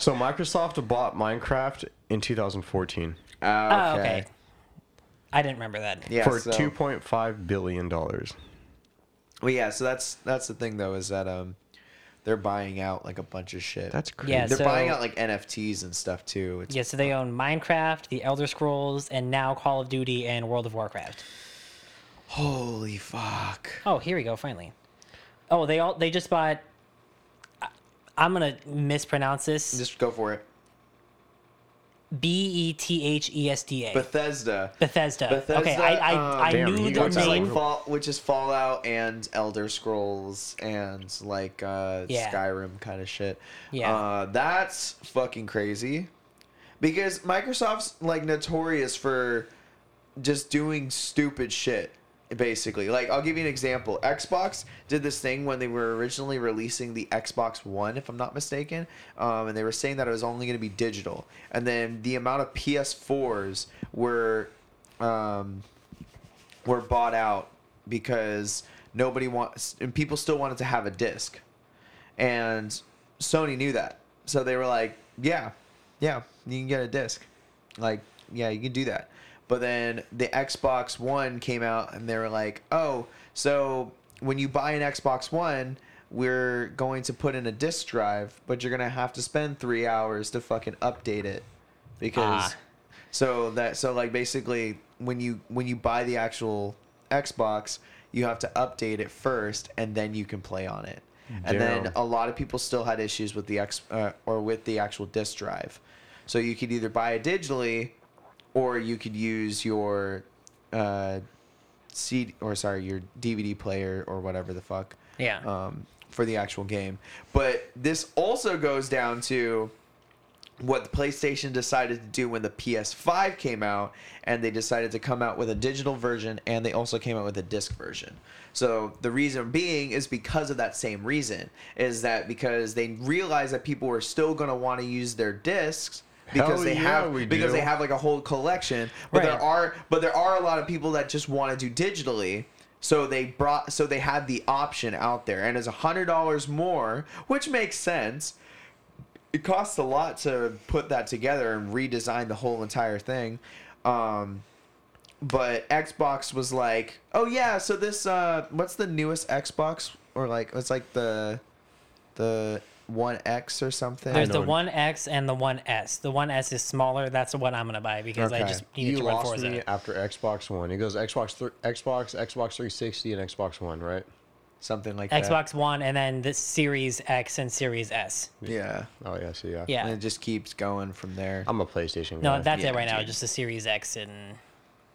so Microsoft bought Minecraft in 2014 Ah, oh okay i didn't remember that Yeah. for so, 2.5 billion dollars. Well, yeah. So that's that's the thing though is that um, they're buying out like a bunch of shit. That's crazy. Yeah, they're so- buying out like NFTs and stuff too. It's yeah so they own minecraft the elder scrolls and now call of duty and world of warcraft holy fuck. oh here we go finally oh they all they just bought I- i'm gonna mispronounce this Just go for it. E b-e-t-h-e-s-d-a Bethesda. bethesda. Bethesda, okay i i, um, I Damn, knew you the got which is like name Fall, which is Fallout and Elder Scrolls and like uh, Yeah. Skyrim kind of shit. Yeah. uh, that's fucking crazy. Because Microsoft's like notorious for just doing stupid shit. Basically, like I'll give you an example. Xbox did this thing when they were originally releasing the Xbox One, if I'm not mistaken, um, and they were saying that it was only going to be digital, and then the amount of PS4s were um, were bought out because nobody wants and people still wanted to have a disc. And sony knew that. So they were like yeah yeah you can get a disc. Like yeah you can do that but then the xbox one came out and they were like oh so when you buy an xbox one we're going to put in a disc drive but you're gonna have to spend three hours to fucking update it because Ah. so that so like basically when you when you buy the actual Xbox, you have to update it first and then you can play on it. And then a lot of people still had issues with the X uh, or with the actual disk drive. So you could either buy it digitally or you could use your uh CD or sorry, your DVD player or whatever the fuck Yeah. um, for the actual game. But this also goes down to what the PlayStation decided to do when the PS5 came out, and they decided to come out with a digital version, and they also came out with a disc version. So the reason being is because of that same reason, is that because they realized that people were still going to want to use their discs because Hell they yeah, have we because do. they have like a whole collection, but there are but there are a lot of people that just want to do digitally. So they brought so they had the option out there, and it's a hundred dollars more, which makes sense. It costs a lot to put that together and redesign the whole entire thing. Um, but Xbox was like, "Oh yeah, so this uh, what's the newest Xbox or like it's like the the One X or something." There's the. One X and the One S. The One S is smaller. That's the one I'm gonna buy because I just needed You to run lost Forza. me after Xbox One. It goes Xbox, th- Xbox, Xbox 360, and Xbox One, right? something like that. Xbox One and then the Series X and Series S. Yeah. Oh yeah, see, yeah. Yeah. And it just keeps going from there. I'm a PlayStation No, that's Yeah, it right now. Just the Series X and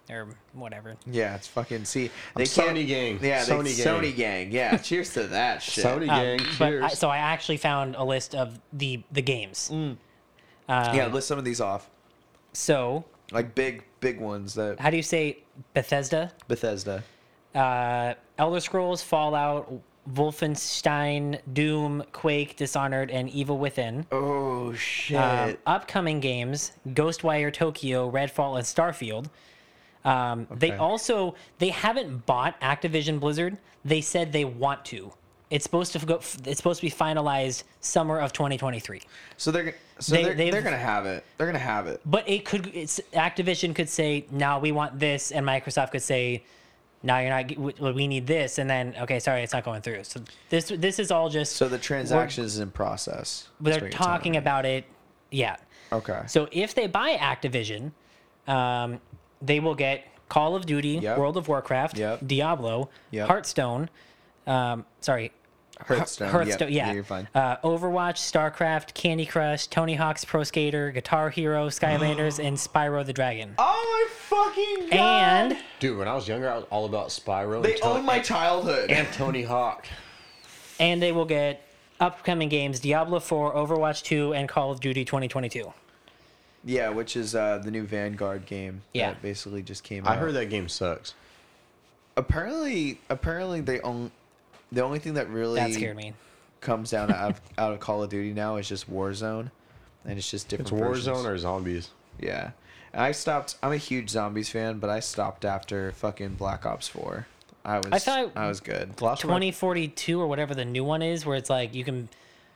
or whatever. Yeah, it's fucking see. I'm Sony gang. Yeah, they, Sony gang. Sony gang. Yeah, cheers to that shit. Sony Um, gang. but cheers. I, so I actually found a list of the the games. Mm. Um, Yeah, list some of these off. So Like big, big ones that how do you say Bethesda? Bethesda. Uh, Elder Scrolls, Fallout, Wolfenstein, Doom, Quake, Dishonored, and Evil Within. Oh shit. Um, upcoming games: Ghostwire Tokyo, Redfall, and Starfield. Um, They also they haven't bought Activision Blizzard. They said they want to. It's supposed to go. It's supposed to be finalized summer of 2023. so they're so they- are they're gonna have it. They're gonna have it. But it could. It's Activision could say, "Now we want this," and Microsoft could say, "Now you're not. we- We need this," and then okay, sorry, it's not going through. So this this is all just. So the transaction is in process. they're That's what you're telling talking about it. Yeah. Okay. So if they buy Activision, um, they will get Call of Duty, Yep. World of Warcraft, Yep. Diablo, Yep. Hearthstone. Um, sorry, Hearthstone. Hearthstone. Yep. Yeah, you're fine. Uh, Overwatch, StarCraft, Candy Crush, Tony Hawk's Pro Skater, Guitar Hero, Skylanders, and Spyro the Dragon. Oh my fucking god! And Dude, when I was younger, I was all about Spyro. they and Ton- own my childhood. and Tony Hawk. and they will get upcoming games: Diablo 4, Overwatch 2, and Call of Duty 2022. Yeah, which is uh, the new Vanguard game. Yeah. That basically just came out. I out. heard that game sucks. apparently apparently they own the only thing that really That scared me. comes down out of, out of Call of Duty now is just Warzone, and it's just different. It's versions. Warzone or zombies. yeah. And I stopped. I'm a huge zombies fan, but I stopped after fucking Black Ops Four. I was. I thought- I was good. The last 2042 or whatever the new one is, where it's like you can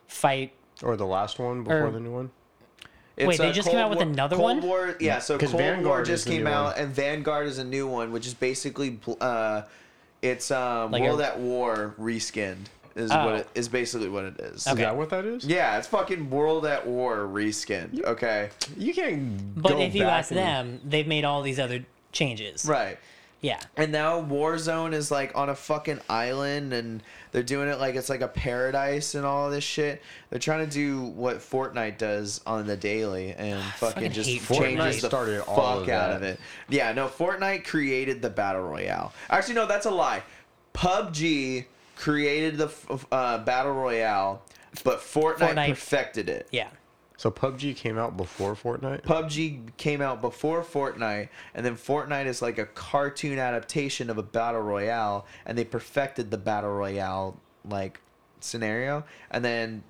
fight. I- or the last one before or- the new one. It's they a just came out with War- another Cold one? War, yeah, so 'Cause Cold War just came out, one. and Vanguard is a new one, which is basically uh, it's um, Like World a- at War reskinned. Is Oh. what it is basically what it is. Is that what that is? Yeah, it's fucking World at War reskinned. Okay, You can't. But go if you ask and- them, they've made all these other changes. right. Yeah. And now Warzone is like on a fucking island, and they're doing it like it's like a paradise and all this shit. They're trying to do what Fortnite does on the daily, and fucking, fucking just hate changes Fortnite. the started fuck all of out that. of it. Yeah, no, Fortnite created the battle royale. Actually, no, that's a lie. PUBG created the uh, battle royale, but Fortnite, Fortnite- perfected it. Yeah. So PUBG came out before Fortnite. PUBG came out before Fortnite, and then Fortnite is like a cartoon adaptation of a battle royale, and they perfected the battle royale like scenario, and then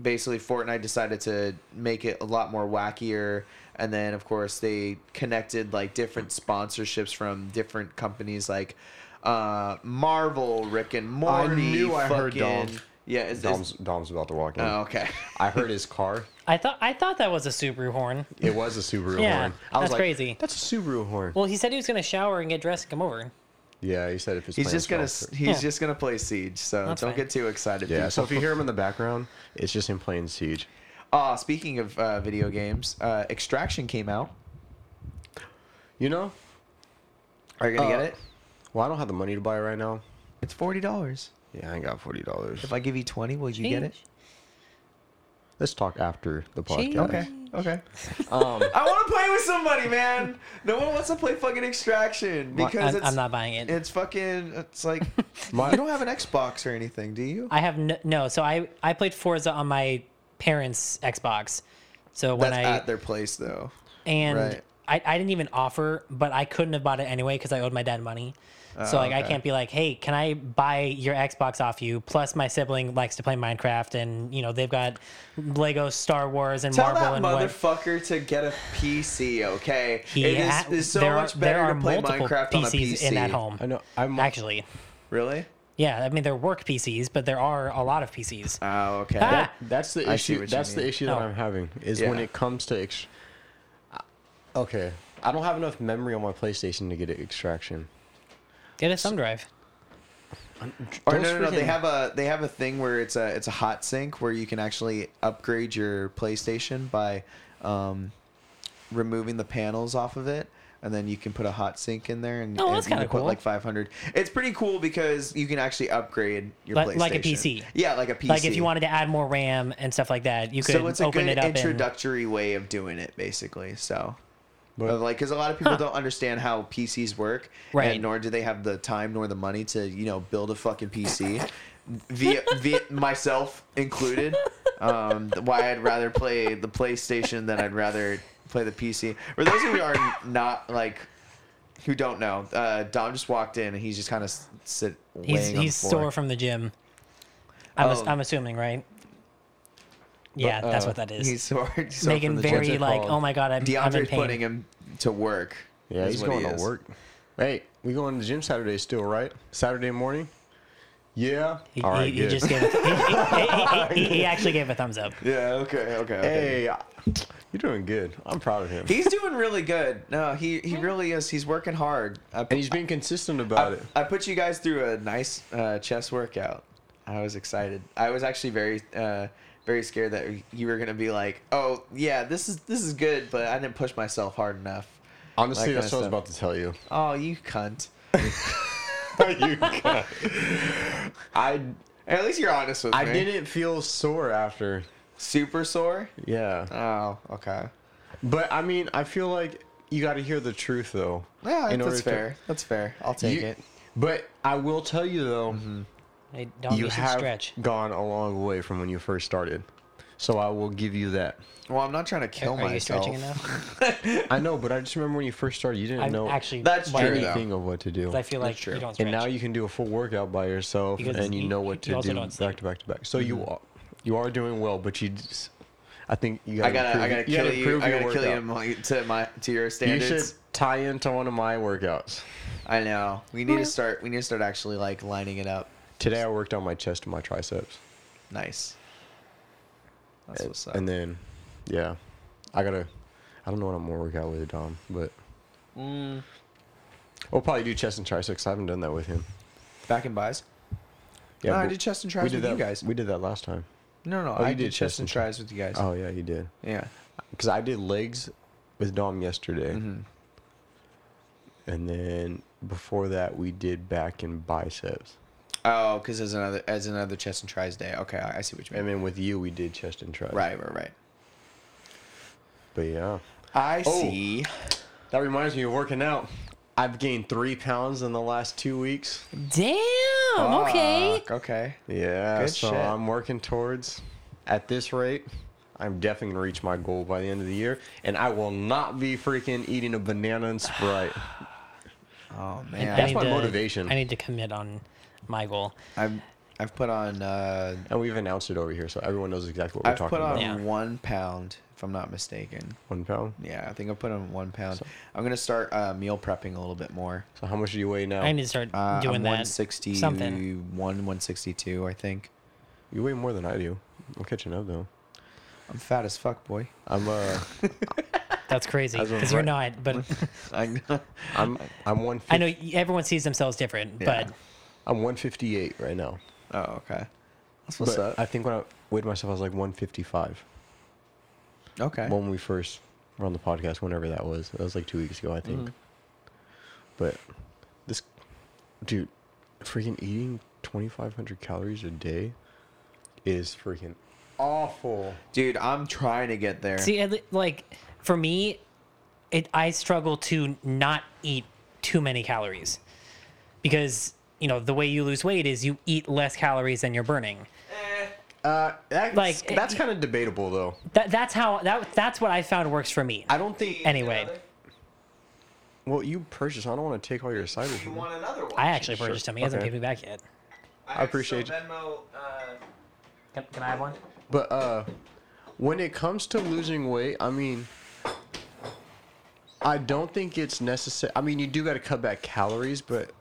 basically Fortnite decided to make it a lot more wackier, and then of course they connected like different sponsorships from different companies like uh Marvel, Rick and Morty. I knew I heard fucking- Dom. Yeah, is, is, Dom's, Dom's about to walk in. oh, okay. I heard his car. I thought I thought that was a Subaru horn. It was a Subaru Yeah, horn. I was that's like, crazy. That's a Subaru horn. Well, he said he was gonna shower and get dressed and come over. Yeah, he said if his He's just gonna fell he's Yeah. just gonna play Siege, so That's don't fine. get too excited. Yeah, so if you hear him in the background, it's just him playing Siege. Ah, speaking of uh, video games, uh, Extraction came out. You know? Are you gonna Uh, get it? Well, I don't have the money to buy it right now. It's forty dollars. Yeah, I ain't got forty dollars. If I give you twenty, will you get it? Let's talk after the podcast. Okay. Okay. Um, I want to play with somebody, man. No one wants to play fucking Extraction because I'm, it's I'm not buying it. it's fucking it's like My- you don't have an Xbox or anything, do you? I have no, no. So I I played Forza on my parents' Xbox. So when That's I at their place though. and right. I, I didn't even offer, but I couldn't have bought it anyway because I owed my dad money. So Oh, like I can't be like, hey, can I buy your Xbox off you? Plus my sibling likes to play Minecraft, and you know they've got Lego Star Wars and Tell Marvel that and what. motherfucker to get a PC, okay? He it is, ha- is so there much are, there better are to play multiple Minecraft on a PCs PC. in that home. I know. I'm Actually, Really? yeah, I mean they're work PCs, but there are a lot of PCs. Oh, okay. Ah! That's the issue. That's the issue that Oh. I'm having is when it comes to. Ex- okay, I don't have enough memory on my PlayStation to get it extraction. Get a thumb drive. Or no, no, no. They have a they have a thing where it's a it's a hot sync where you can actually upgrade your PlayStation by um, removing the panels off of it, and then you can put a hot sink in there, and, Oh, and that's you can kinda put like 500. It's pretty cool because you can actually upgrade your Like- PlayStation like a PC. Yeah, like a PC. Like if you wanted to add more RAM and stuff like that, you could open it up. so it's a open good it up and introductory way of doing it, basically. So. But- like, because a lot of people Huh. don't understand how PCs work, Right. and nor do they have the time nor the money to, you know, build a fucking PC. via, via myself included. Um, why I'd rather play the PlayStation than I'd rather play the PC. For those of you who are not like, who don't know, uh, Dom just walked in and he's just kind of sit. he's he's sore from the gym. I'm, Oh. I'm assuming, right? Yeah, But, that's uh, what that is. He's sore. he's sore Making from the very like, called? oh my god, I'm, I'm in DeAndre's pain. putting him to work. Yeah, he's going he to work. Hey, we going to the gym Saturday still, right? Saturday morning. Yeah. He, All right. he, he just gave. A th- he, he, he, he actually gave a thumbs up. Yeah. Okay. Okay. okay. Hey, you're doing good. I'm proud of him. He's doing really good. No, he he really is. He's working hard. I, and he's being consistent about I, it. I put you guys through a nice uh, chest workout. I was excited. I was actually very uh, very scared that you were gonna be like, oh yeah, this is this is good, but I didn't push myself hard enough. Honestly, that that's what I was about to tell you. Oh, you cunt. you cunt! I At least you're honest with I me. I didn't feel sore after. super sore. Yeah. Oh, okay. But I mean, I feel like you got to hear the truth though. Yeah, that's order to- fair. That's fair. I'll take You- it. But I will tell you though, mm-hmm. Hey, don't you you should have stretch. gone a long way from when you first started. So I will give you that. Well, I'm not trying to kill Are you myself. stretching enough? I know, but I just remember when you first started, you didn't I'm know actually. That's why- true, though. anything of what to do. I feel like true. you don't stretch. And now you can do a full workout by yourself, Because and you you- know what you to do back to back to back. So you mm-hmm. are, you are doing well, but you, just, I think you I gotta. gotta, I improve- gotta you kill gotta you. I gotta kill you to my, to my to your You standards. should tie into one of my workouts. I know. We need to start. We need to start actually like lining it up. Today I worked on my chest and my triceps. Nice. That's what's up. And then, yeah, I gotta. I don't know what I'm gonna work out with Dom, but Mm, we'll probably do chest and triceps. I haven't done that with him. back and buys. Yeah, no, I did chest and did with that. you guys. We did that last time. No, no, Oh, I did, did chest and and tries with you guys. Oh yeah, you did. Yeah. Because I did legs with Dom yesterday, hmm and then before that we did back and biceps, Oh, because as another as another chest and tries day. Okay, I, I see what you mean. I mean. with you we did chest and tries. Right, right, right. But yeah, I Oh. see. that reminds me of working out. I've gained three pounds in the last two weeks. Damn. Okay. Fuck, Okay. Yeah, Good so shit. I'm working towards. At this rate, I'm definitely gonna reach my goal by the end of the year, and I will not be freaking eating a banana and Sprite. Oh I man, That's need my to- motivation. I need to commit on my goal. I've I've put on uh, and we've announced it over here, so everyone knows exactly what we're talking about. I've talking put on about. Yeah. one pound, if I'm not mistaken. One pound. Yeah, I think I put on one pound. So- I'm gonna start uh, meal prepping a little bit more. So how much do you weigh now? I need to start Uh, doing I'm that. 161, Something. 162, I think. You weigh more than I do. I'm catching up though. I'm fat as fuck, boy. I'm uh, That's crazy As of because you're not. But I I'm I'm one. I know everyone sees themselves different. Yeah. But I'm 158 right now. Oh, okay. That's what's but up. I think when I weighed myself, I was like 155 okay. when we first were on the podcast. Whenever that was, that was like two weeks ago, I think. Mhm. But this, dude, freaking eating 2,500 calories a day is freaking awful. Dude, I'm trying to get there. See, like for me, it I struggle to not eat too many calories because you know the way you lose weight is you eat less calories than you're burning. Uh, that's, Like, that's kind of debatable though. That that's how that that's what I found works for me. I don't think. Anyway, Well, you purchased. I don't want to take all your cider. from you. another one? I actually purchased him. He hasn't paid me back yet. I appreciate you. Venmo, uh, Can, can I have one? But uh, when it comes to losing weight, I mean, I don't think it's necessary. I mean, you do got to cut back calories, but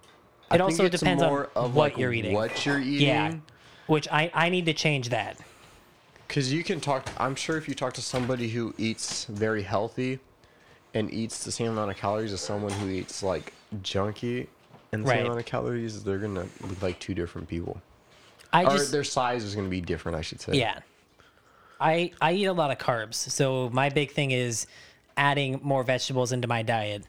I It also depends on what like you're eating. What you're eating. Yeah, which I I need to change that. Because you can talk. I'm sure if you talk to somebody who eats very healthy, and eats the same amount of calories as someone who eats like junky and the Right. same amount of calories, they're gonna look like two different people. I or just their size is gonna be different, I should say. Yeah. I I eat a lot of carbs, so my big thing is adding more vegetables into my diet.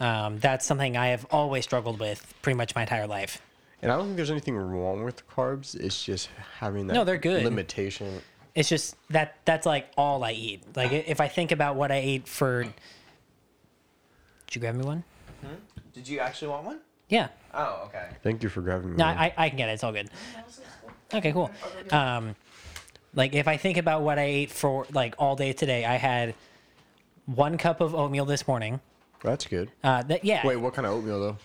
Um, that's something I have always struggled with pretty much my entire life. And I don't think there's anything wrong with carbs. It's just having that No, they're good. limitation. It's just that that's like all I eat. Like if I think about what I ate for, did you grab me one? did you actually want one? Yeah. Oh, okay. Thank you for grabbing me. No, one. I, I can get it. It's all good. Okay, cool. Um, like if I think about what I ate for like all day today, I had one cup of oatmeal this morning. That's good. Uh, that yeah. Wait, what kind of oatmeal though?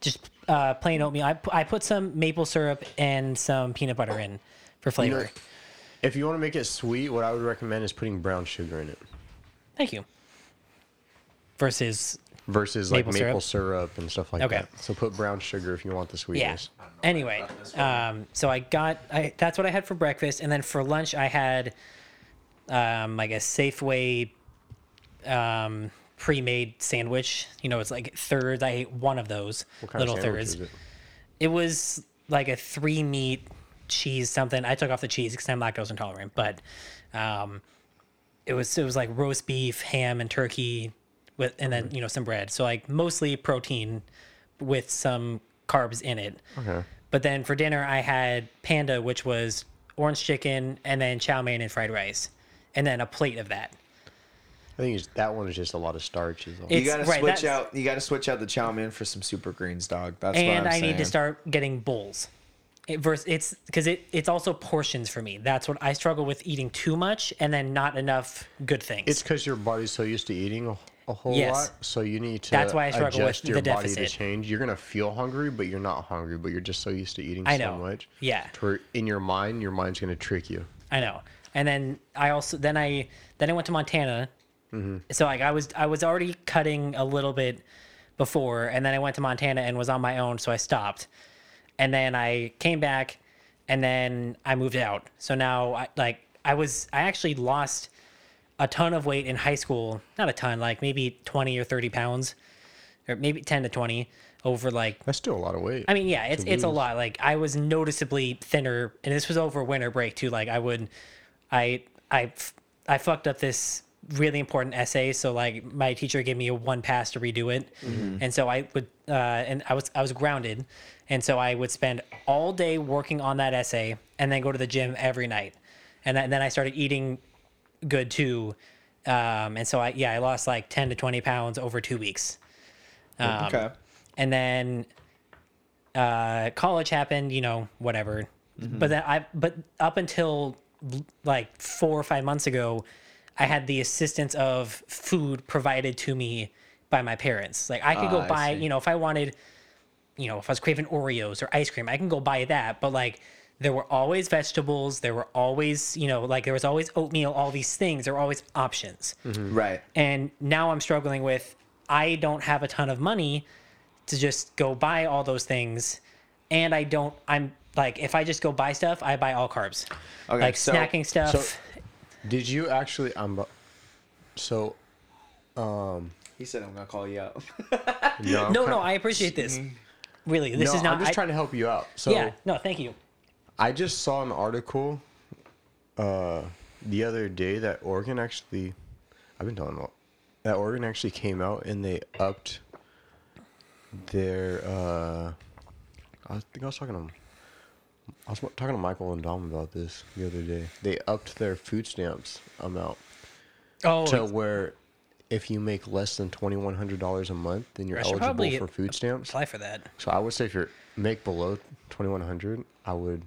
just uh, plain oatmeal. I, I put some maple syrup and some peanut butter in for flavor. know- If you want to make it sweet, what I would recommend is putting brown sugar in it Thank you. Versus, versus like Maple maple, syrup? syrup? and stuff like Okay. that. So put brown sugar if you want the sweetness. yeah. Anyway, um, so I got I that's what I had for breakfast, and then for lunch I had um, like a Safeway um, pre-made sandwich. You know, it's like thirds. I ate one of those What kind little of thirds. is it? It was like a three meat cheese something. I took off the cheese because I'm lactose intolerant, but um, it was it was like roast beef, ham, and turkey with, and then you know some bread. So like mostly protein with some carbs in it. Okay. But then for dinner, I had panda, which was orange chicken, and then chow mein and fried rice, and then a plate of that. I think it's, that one is just a lot of starch. Is all. It's- you gotta right, switch out. You gotta switch out the chow mein for some super greens, dog. That's and what I'm I need to start getting bowls. It versus it's because it it's also portions for me. That's what I struggle with eating too much and then not enough good things. It's because your body's so used to eating a, a whole Yes. lot, so you need to That's why I struggle with your the body deficit. to change. You're gonna feel hungry, but you're not hungry. But you're just so used to eating I so much. Yeah. To where in your mind, your mind's gonna trick you. I know. And then I also then I then I went to Montana. Mm-hmm. So like I was I was already cutting a little bit before, and then I went to Montana and was on my own, so I stopped. And then I came back, and then I moved out. So now I like I was I actually lost a ton of weight in high school. Not a ton, like maybe twenty or thirty pounds, or maybe ten to twenty over like That's still a lot of weight. I mean, yeah, it's it's a lot. Like I was noticeably thinner, and this was over winter break too. Like I would, I I I fucked up this really important essay, so like my teacher gave me a one pass to redo it, and so I would, uh, and I was I was grounded, and so I would spend all day working on that essay, and then go to the gym every night, and, then- and then I started eating good too, um, and so I yeah I lost like ten to twenty pounds over two weeks. Um, okay. and then uh, college happened, you know, whatever. But then I, but up until like four or five months ago, I had the assistance of food provided to me by my parents. Like I could go ah, I buy, you know, if I wanted, you know, if I was craving Oreos or ice cream, I can go buy that. But like, there were always vegetables. There were always, you know, like there was always oatmeal. All these things. There were always options. Mm-hmm. Right. And now I'm struggling with I don't have a ton of money to just go buy all those things. And I don't, I'm like, if I just go buy stuff, I buy all carbs. Okay, like so- snacking stuff. so- Did you actually? Um. bu- So. He said I'm gonna call you out. No. I'm no, kind- no, I appreciate this. Really, this no, is not. I'm just I- trying to help you out. So. yeah, no, thank you. I just saw an article uh, the other day that Oregon actually, I've been telling them, that Oregon actually came out and they upped their, uh, I think I was talking to I was talking to Michael and Dom about this the other day. They upped their food stamps amount Oh, to where if you make less than twenty one hundred dollars a month, then you're I should eligible probably for food stamps. apply for that. So I would say if you make below twenty one hundred, I would.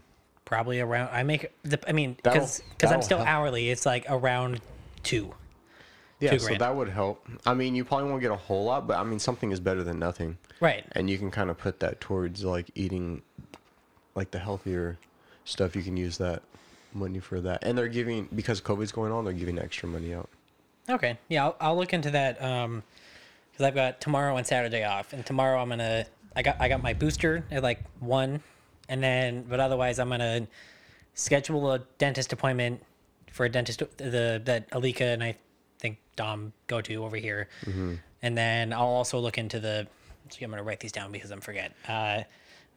Probably around. I make. The, I mean, That'll- because I'm that'll still help. hourly. It's like around two. Yeah, Two so grand. that would help. I mean, you probably won't get a whole lot, but I mean, something is better than nothing. Right. And you can kind of put that towards like eating, like the healthier stuff. You can use that money for that. And they're giving because COVID's going on, they're giving extra money out. Okay. Yeah, I'll, I'll look into that. Um, because I've got tomorrow and Saturday off, and tomorrow I'm gonna. I got I got my booster at like one, and then but otherwise I'm gonna schedule a dentist appointment for a dentist the that Alika and I think Dom go to over here, and then I'll also look into the. See, I'm gonna write these down because I'm forget. Uh,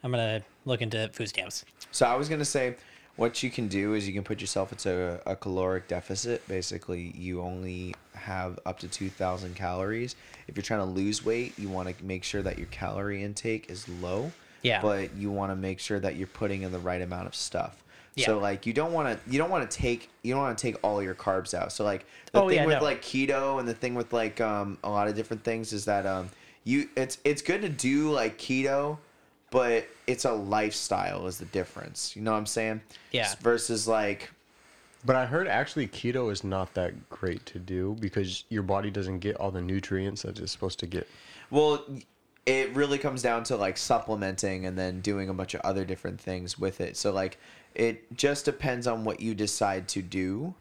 I'm gonna look into food stamps. So I was gonna say, what you can do is you can put yourself into a, a caloric deficit. Basically, you only have up to two thousand calories. If you're trying to lose weight, you want to make sure that your calorie intake is low. Yeah. But you want to make sure that you're putting in the right amount of stuff. Yeah. So like you don't want to you don't want to take you don't want to take all your carbs out. So like the Oh, thing yeah, with no. like keto and the thing with like um a lot of different things is that um you it's it's good to do like keto but it's a lifestyle is the difference. You know what I'm saying? Yeah. Versus like But I heard actually keto is not that great to do because your body doesn't get all the nutrients that it's supposed to get. well it really comes down to like supplementing and then doing a bunch of other different things with it. So like it just depends on what you decide to do.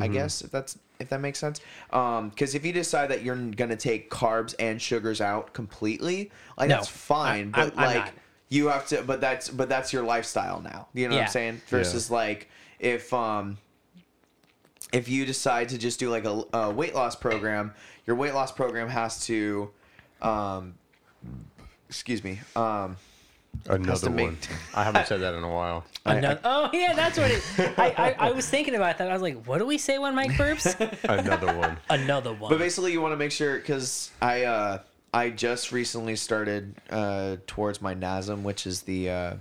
I guess if that's if that makes sense. Um cuz if you decide that you're going to take carbs and sugars out completely, like No, that's fine, I- I'm- but I'm like not. You have to but that's but that's your lifestyle now. You know what I'm saying? Versus like if um if you decide to just do like a, a weight loss program, your weight loss program has to, um, excuse me, um, Another make- one. I haven't said that in a while. Another, oh yeah, that's what it. I, I I was thinking about that. I was like, what do we say when Mike burps? Another one. Another one. but basically you want to make sure because I uh, I just recently started uh, towards my NASM, which is the uh,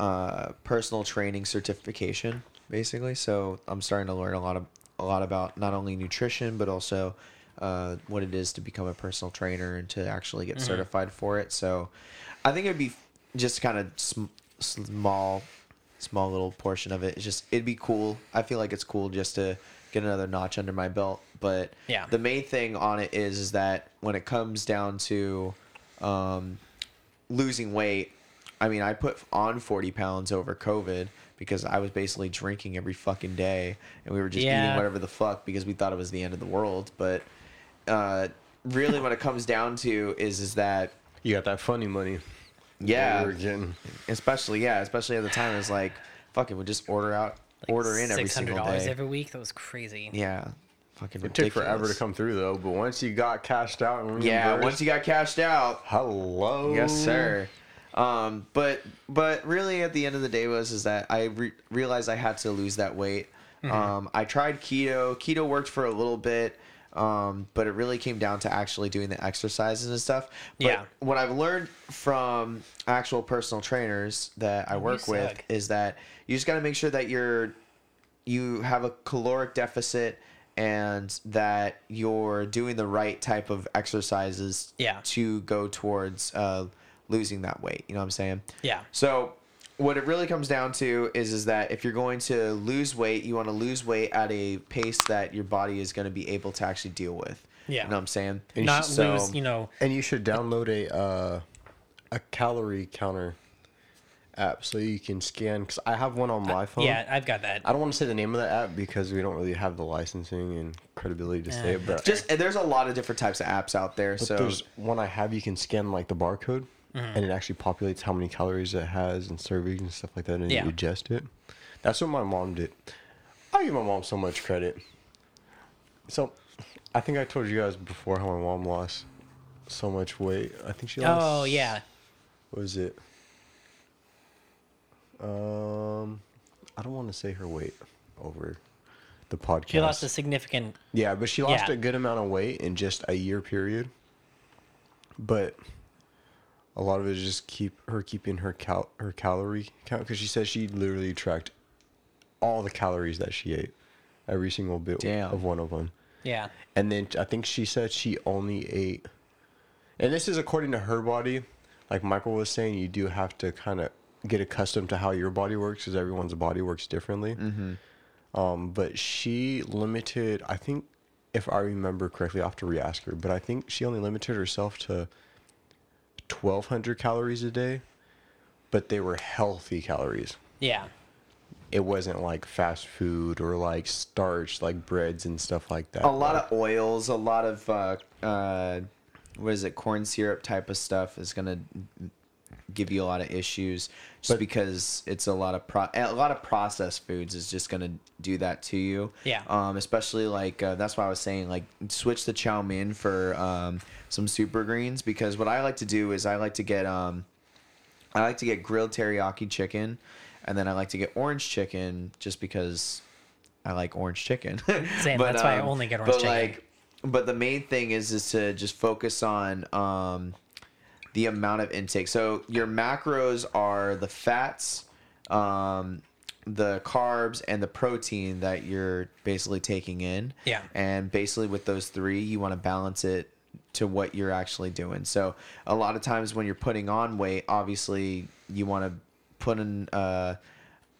uh, personal training certification, basically. So I'm starting to learn a lot of a lot about not only nutrition but also uh, what it is to become a personal trainer and to actually get certified for it. So I think it'd be just kind of sm- small, small little portion of it. It's just it'd be cool. I feel like it's cool just to get another notch under my belt. But Yeah. the main thing on it is is that when it comes down to um, losing weight, I mean, I put on 40 pounds over COVID because I was basically drinking every fucking day and we were just Yeah. eating whatever the fuck because we thought it was the end of the world. But uh, really, what it comes down to is is that You got that funny money. yeah, getting. especially yeah, especially at the time, it's like fuck it, we just order out, order in every six hundred single dollars day. every week. That was crazy. yeah, fucking It ridiculous. took forever to come through though, but once you got cashed out and Yeah, once you got cashed out, hello, Yes, sir. Um, but but really, at the end of the day, was is that I re- realized I had to lose that weight. Mm-hmm. Um, I tried keto. Keto worked for a little bit, um, but it really came down to actually doing the exercises and stuff. But Yeah. What I've learned from actual personal trainers that I work with is that you just got to make sure that you're you have a caloric deficit and that you're doing the right type of exercises Yeah. to go towards uh, losing that weight. You know what I'm saying? Yeah. So what it really comes down to is is that if you're going to lose weight, you want to lose weight at a pace that your body is going to be able to actually deal with. Yeah. You know what I'm saying? And Not so- lose, you know. And you should download a uh, a calorie counter app so you can scan. Because I have one on my phone. Yeah, I've got that. I don't want to say the name of the app because we don't really have the licensing and credibility to say it. But Just there's a lot of different types of apps out there. But so there's one I have. You can scan like the barcode, Mm-hmm. and it actually populates how many calories it has and servings and stuff like that, and Yeah. you adjust it. That's what my mom did. I give my mom so much credit. So, I think I told you guys before how my mom lost so much weight. I think she lost. Oh yeah. What was it? Um, I don't want to say her weight over the podcast. She lost a significant. Yeah, but she lost Yeah. a good amount of weight in just a year period. But a lot of it is just keep her keeping her cal her calorie count because she says she literally tracked all the calories that she ate, every single bit Damn. of one of them. Yeah. And then I think she said she only ate, and this is according to her body. Like Michael was saying, you do have to kind of get accustomed to how your body works because everyone's body works differently. Mm-hmm. Um, but she limited, I think, if I remember correctly, I have to re-ask her. But I think she only limited herself to 1,200 calories a day, but they were healthy calories Yeah. it wasn't like fast food or like starch like breads and stuff like that a lot of oils, a lot of uh, uh, what is it, corn syrup type of stuff is gonna give you a lot of issues just But- because it's a lot of pro- a lot of processed foods is just gonna do that to you. Yeah. Um, especially like uh, that's why I was saying like switch the chow mein for um, some super greens because what I like to do is I like to get um, I like to get grilled teriyaki chicken, and then I like to get orange chicken just because I like orange chicken. Same, that's why I only get orange but chicken. Like, but the main thing is is to just focus on um, the amount of intake. So your macros are the fats, um, the carbs, and the protein that you're basically taking in. Yeah. And basically with those three, you want to balance it to what you're actually doing. So a lot of times when you're putting on weight, obviously you want to put in uh,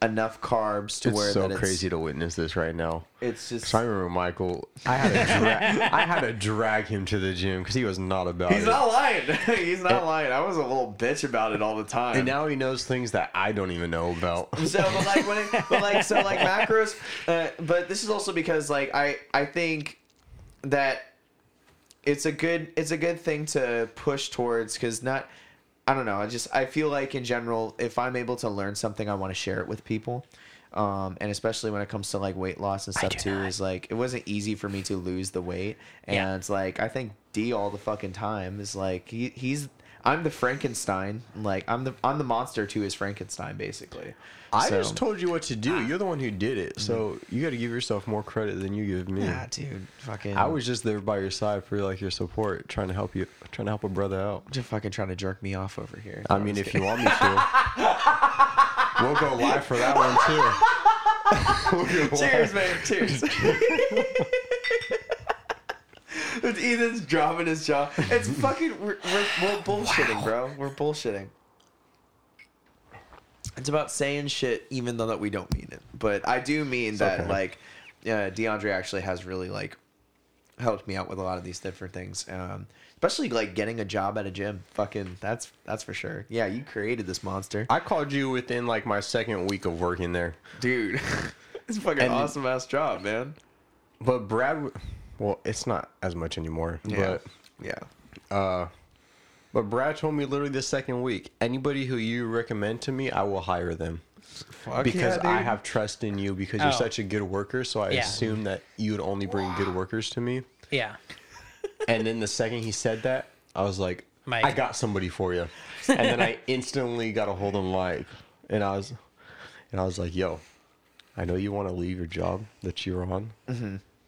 enough carbs to where it's where so that crazy to witness this right now. It's, it's just I remember Michael. I had to drag. I had to drag him to the gym because he was not about He's it. not lying. He's not lying. I was a little bitch about it all the time. and now he knows things that I don't even know about. so, but like when it, but like so like macros. Uh, but this is also because like I I think that it's a good it's a good thing to push towards because not I don't know I just I feel like in general if I'm able to learn something I want to share it with people. Um, and especially when it comes to like weight loss and stuff too, not. is like it wasn't easy for me to lose the weight, and Yeah. it's like I think D all the fucking time is like he, he's I'm the Frankenstein, like I'm the I'm the monster to his Frankenstein basically. I So- just told you what to do. You're the one who did it, so Mm-hmm. you got to give yourself more credit than you give me. Yeah, dude. Fucking. I was just there by your side for like your support, trying to help you, trying to help a brother out. just fucking trying to jerk me off over here. I mean, if you want me to, we'll go live for that one too. We'll Cheers, man. Cheers. With Ethan's dropping his jaw. It's fucking. We're, we're, we're bullshitting, bro. We're bullshitting. It's about saying shit, even though that we don't mean it. But I do mean that, okay. like, uh, DeAndre actually has really like helped me out with a lot of these different things. Um, especially like getting a job at a gym. Fucking, that's that's for sure. Yeah, you created this monster, I called you within like my second week of working there, dude. it's a fucking And- awesome ass job, man. but Brad, well, it's not as much anymore. Yeah. But Yeah. uh, but Brad told me literally the second week, anybody who you recommend to me, I will hire them. Fuck because yeah, I have trust in you because you're Oh. such a good worker. So I Yeah. assume that you would only bring good workers to me. Yeah. And then the second he said that, I was like, Mike. I got somebody for you. And then I instantly got a hold of Mike, and I was, and I was like, Yo, I know you want to leave your job that you're on.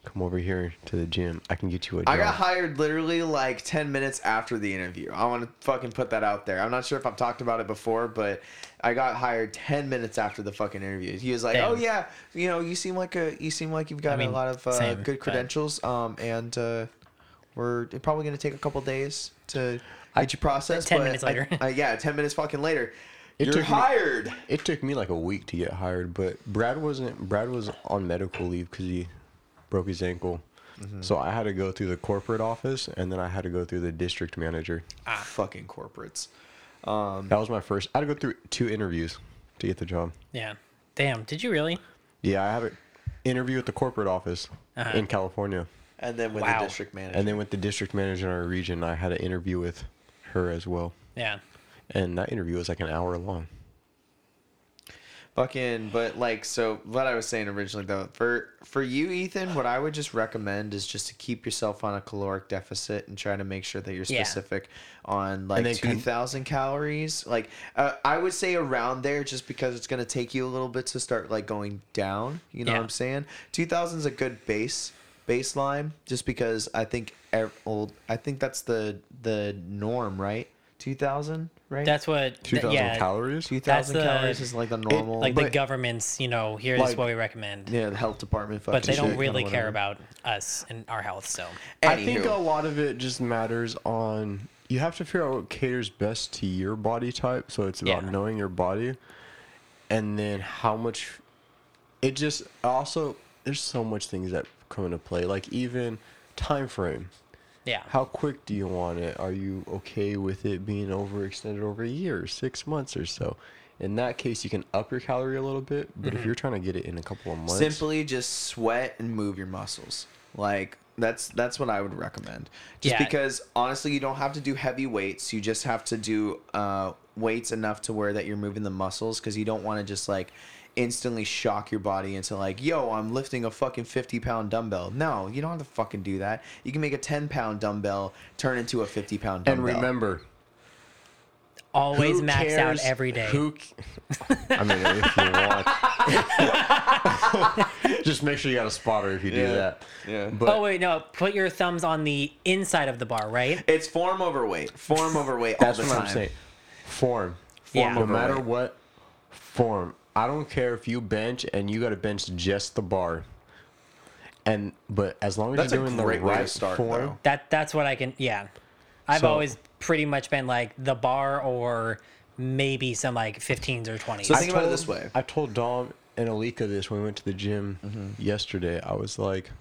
Come over here to the gym. I can get you a job. I got hired literally like 10 minutes after the interview. I want to fucking put that out there. I'm not sure if I've talked about it before, but I got hired 10 minutes after the fucking interview. He was like, Damn. "Oh yeah, you know, you seem like a you seem like you've got mean, a lot of uh, same, good but- credentials um and uh we're probably going to take a couple days to get you processed 10 but minutes later. I- yeah, 10 minutes fucking later. It You're took me- hired. It took me like a week to get hired, but Brad wasn't. Brad was on medical leave because he broke his ankle. Mm-hmm. So I had to go through the corporate office, and then I had to go through the district manager. Ah, Fucking corporates. Um That was my first. I had to go through two interviews to get the job. Yeah. Damn. Did you really? Yeah, I had an interview at the corporate office Uh-huh. in California, and then with Wow. the district manager. and then with the district manager in our region, I had an interview with her as well. Yeah. And that interview was like an hour long. Fucking, but like, so what I was saying originally though, for for you, Ethan, what I would just recommend is just to keep yourself on a caloric deficit and try to make sure that you're Yeah. specific on like then con- two thousand calories. Like, uh, I would say around there, just because it's gonna take you a little bit to start like going down. You know Yeah. what I'm saying? Two thousand is a good base baseline, just because I think ev- old. I think that's the the norm, right? 2000, right? That's what. Two thousand yeah, calories. 2000 the- calories is like the normal. Like the But- government's, you know, here's Like- what we recommend. yeah, the health department. but they don't shit, really kinda care about us and our health. So I think Anywho. a lot of it just matters on you have to figure out what caters best to your body type. So it's about Yeah. knowing your body, and then how much. It just also there's so much things that come into play. Like even time frame. Yeah, How quick do you want it? Are you okay with it being overextended over a year, or six months or so? In that case, you can up your calorie a little bit, but Mm-hmm. if you're trying to get it in a couple of months, Simply just sweat and move your muscles. Like that's that's what I would recommend. Just Yeah. because honestly, you don't have to do heavy weights. You just have to do uh, weights enough to where that you're moving the muscles because you don't want to just like instantly shock your body into like, yo, I'm lifting a fucking 50 pound dumbbell. No, you don't have to fucking do that. You can make a 10 pound dumbbell turn into a 50 pound dumbbell. and remember, always who max cares out every day. Who? c- I mean, if you want, just make sure you got a spotter if you do Yeah. that. Yeah. But oh wait, no. Put your thumbs on the inside of the bar, right? It's form over weight. Form over weight all that's the what time. I'm saying. Form. Yeah. No matter what, form. I don't care if you bench and you got to bench just the bar. And but as long as That's a you're doing the great right start, form, though. That that's what I can. Yeah, I've So- always pretty much been like the bar or maybe some like 15s or 20s. So I think about it this way. I told Dom and Alika this when we went to the gym Mm-hmm. yesterday. I was like,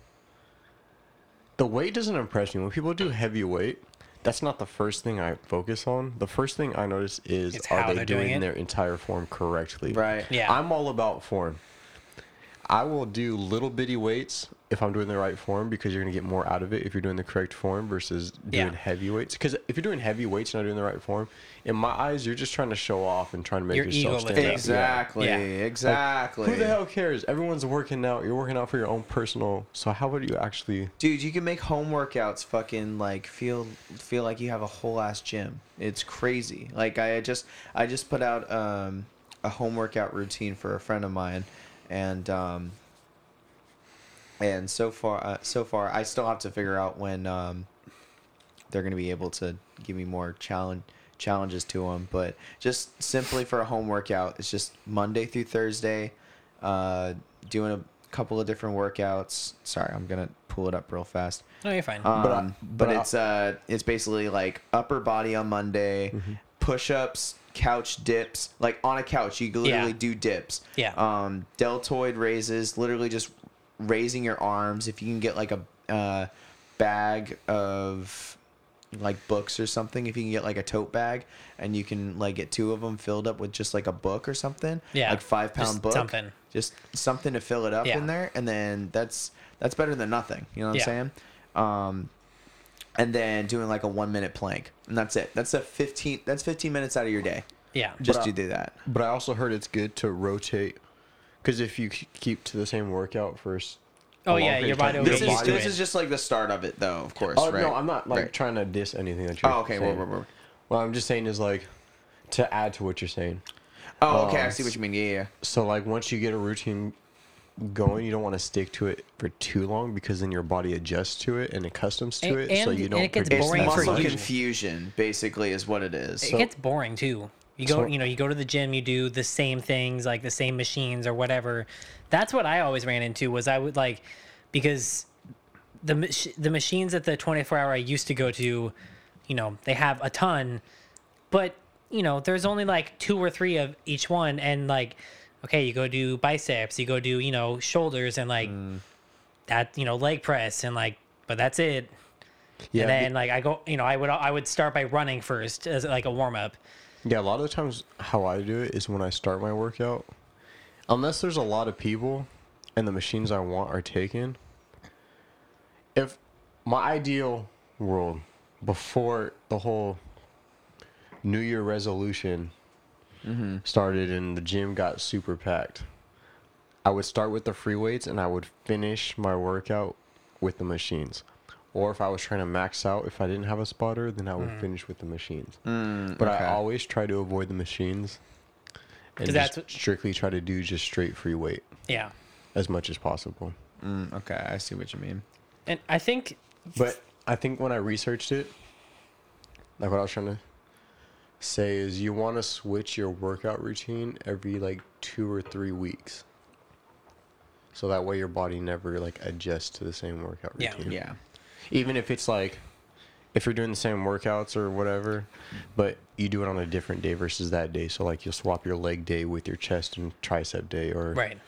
the weight doesn't impress me. When people do heavy weight, that's not the first thing I focus on. The first thing I notice is It's are they doing doing their entire form correctly? Right. Yeah. I'm all about form. I will do little bitty weights if I'm doing the right form because you're gonna get more out of it if you're doing the correct form versus doing Yeah. heavy weights. Because if you're doing heavy weights and not doing the right form, in my eyes, you're just trying to show off and trying to make Your yourself stand out. Exactly. Yeah. Exactly. Who the hell cares? Everyone's working out. You're working out for your own personal. So how would you actually? Dude, you can make home workouts fucking like feel feel like you have a whole ass gym. It's crazy. Like I just I just put out um, a home workout routine for a friend of mine, and um, and so far uh, so far I still have to figure out when um, they're gonna be able to give me more challenge challenges to them. But just simply for a home workout, it's just Monday through Thursday, uh, doing a couple of different workouts. Sorry, I'm gonna pull it up real fast. no, you're fine. Um, But but I- but I- it's uh, it's basically like upper body on Monday, Mm-hmm. push-ups, couch dips. Like on a couch, you can literally Yeah. do dips. Yeah. Um, deltoid raises, literally just raising your arms. If you can get like a uh, bag of like books or something, if you can get like a tote bag and you can like get two of them filled up with just like a book or something, Yeah, like five pound just book, something. just something to fill it up Yeah. in there, and then that's that's better than nothing. You know what Yeah. I'm saying? Um, and then doing like a one minute plank, and that's it. That's a fifteen. That's fifteen minutes out of your day. yeah. Just But I- do that. But I also heard it's good to rotate, because if you keep to the same workout first. Oh, yeah, period your of time, body This get is used this it. is just like the start of it, though. Of course. Oh right? no, I'm not like Right. trying to diss anything that you're. Oh, okay. Whoa, saying. whoa, whoa. What I'm just saying is like to add to what you're saying. Oh, okay. I Um, see what you mean. Yeah, yeah. So like once you get a routine going, you don't want to stick to it for too long because then your body adjusts to it and accustoms to And- it. so you don't. it gets produce It's boring for muscle you. confusion, basically, is what it is. it so- gets boring too. You go, So- you know, you go to the gym, you do the same things, like the same machines or whatever. That's what I always ran into. Was I would like because the the machines at the 24 hour I used to go to, you know, they have a ton, but you know, there's only like two or three of each one, and like, okay, you go do biceps, you go do you know shoulders, and like mm. that, you know, leg press, and like, but that's it. Yeah, and then like I go, you know, I would I would start by running first as like a warm up. Yeah, a lot of the times how I do it is when I start my workout, unless there's a lot of people and the machines I want are taken. If my ideal world before the whole New Year resolution started and the gym got super packed, I would start with the free weights and I would finish my workout with the machines. Or if I was trying to max out, if I didn't have a spotter, then I would finish with the machines. but Mm, okay. I always try to avoid the machines and just that's what- strictly try to do just straight free weight Yeah, as much as possible. Mm, okay, I see what you mean. and I think But I think when I researched it, like what I was trying to say is you want to switch your workout routine every like two or three weeks. So that way your body never like adjusts to the same workout Yeah. routine. Yeah. Even if it's like if you're doing the same workouts or whatever, but you do it on a different day versus that day. So like you'll swap your leg day with your chest and tricep day or Right.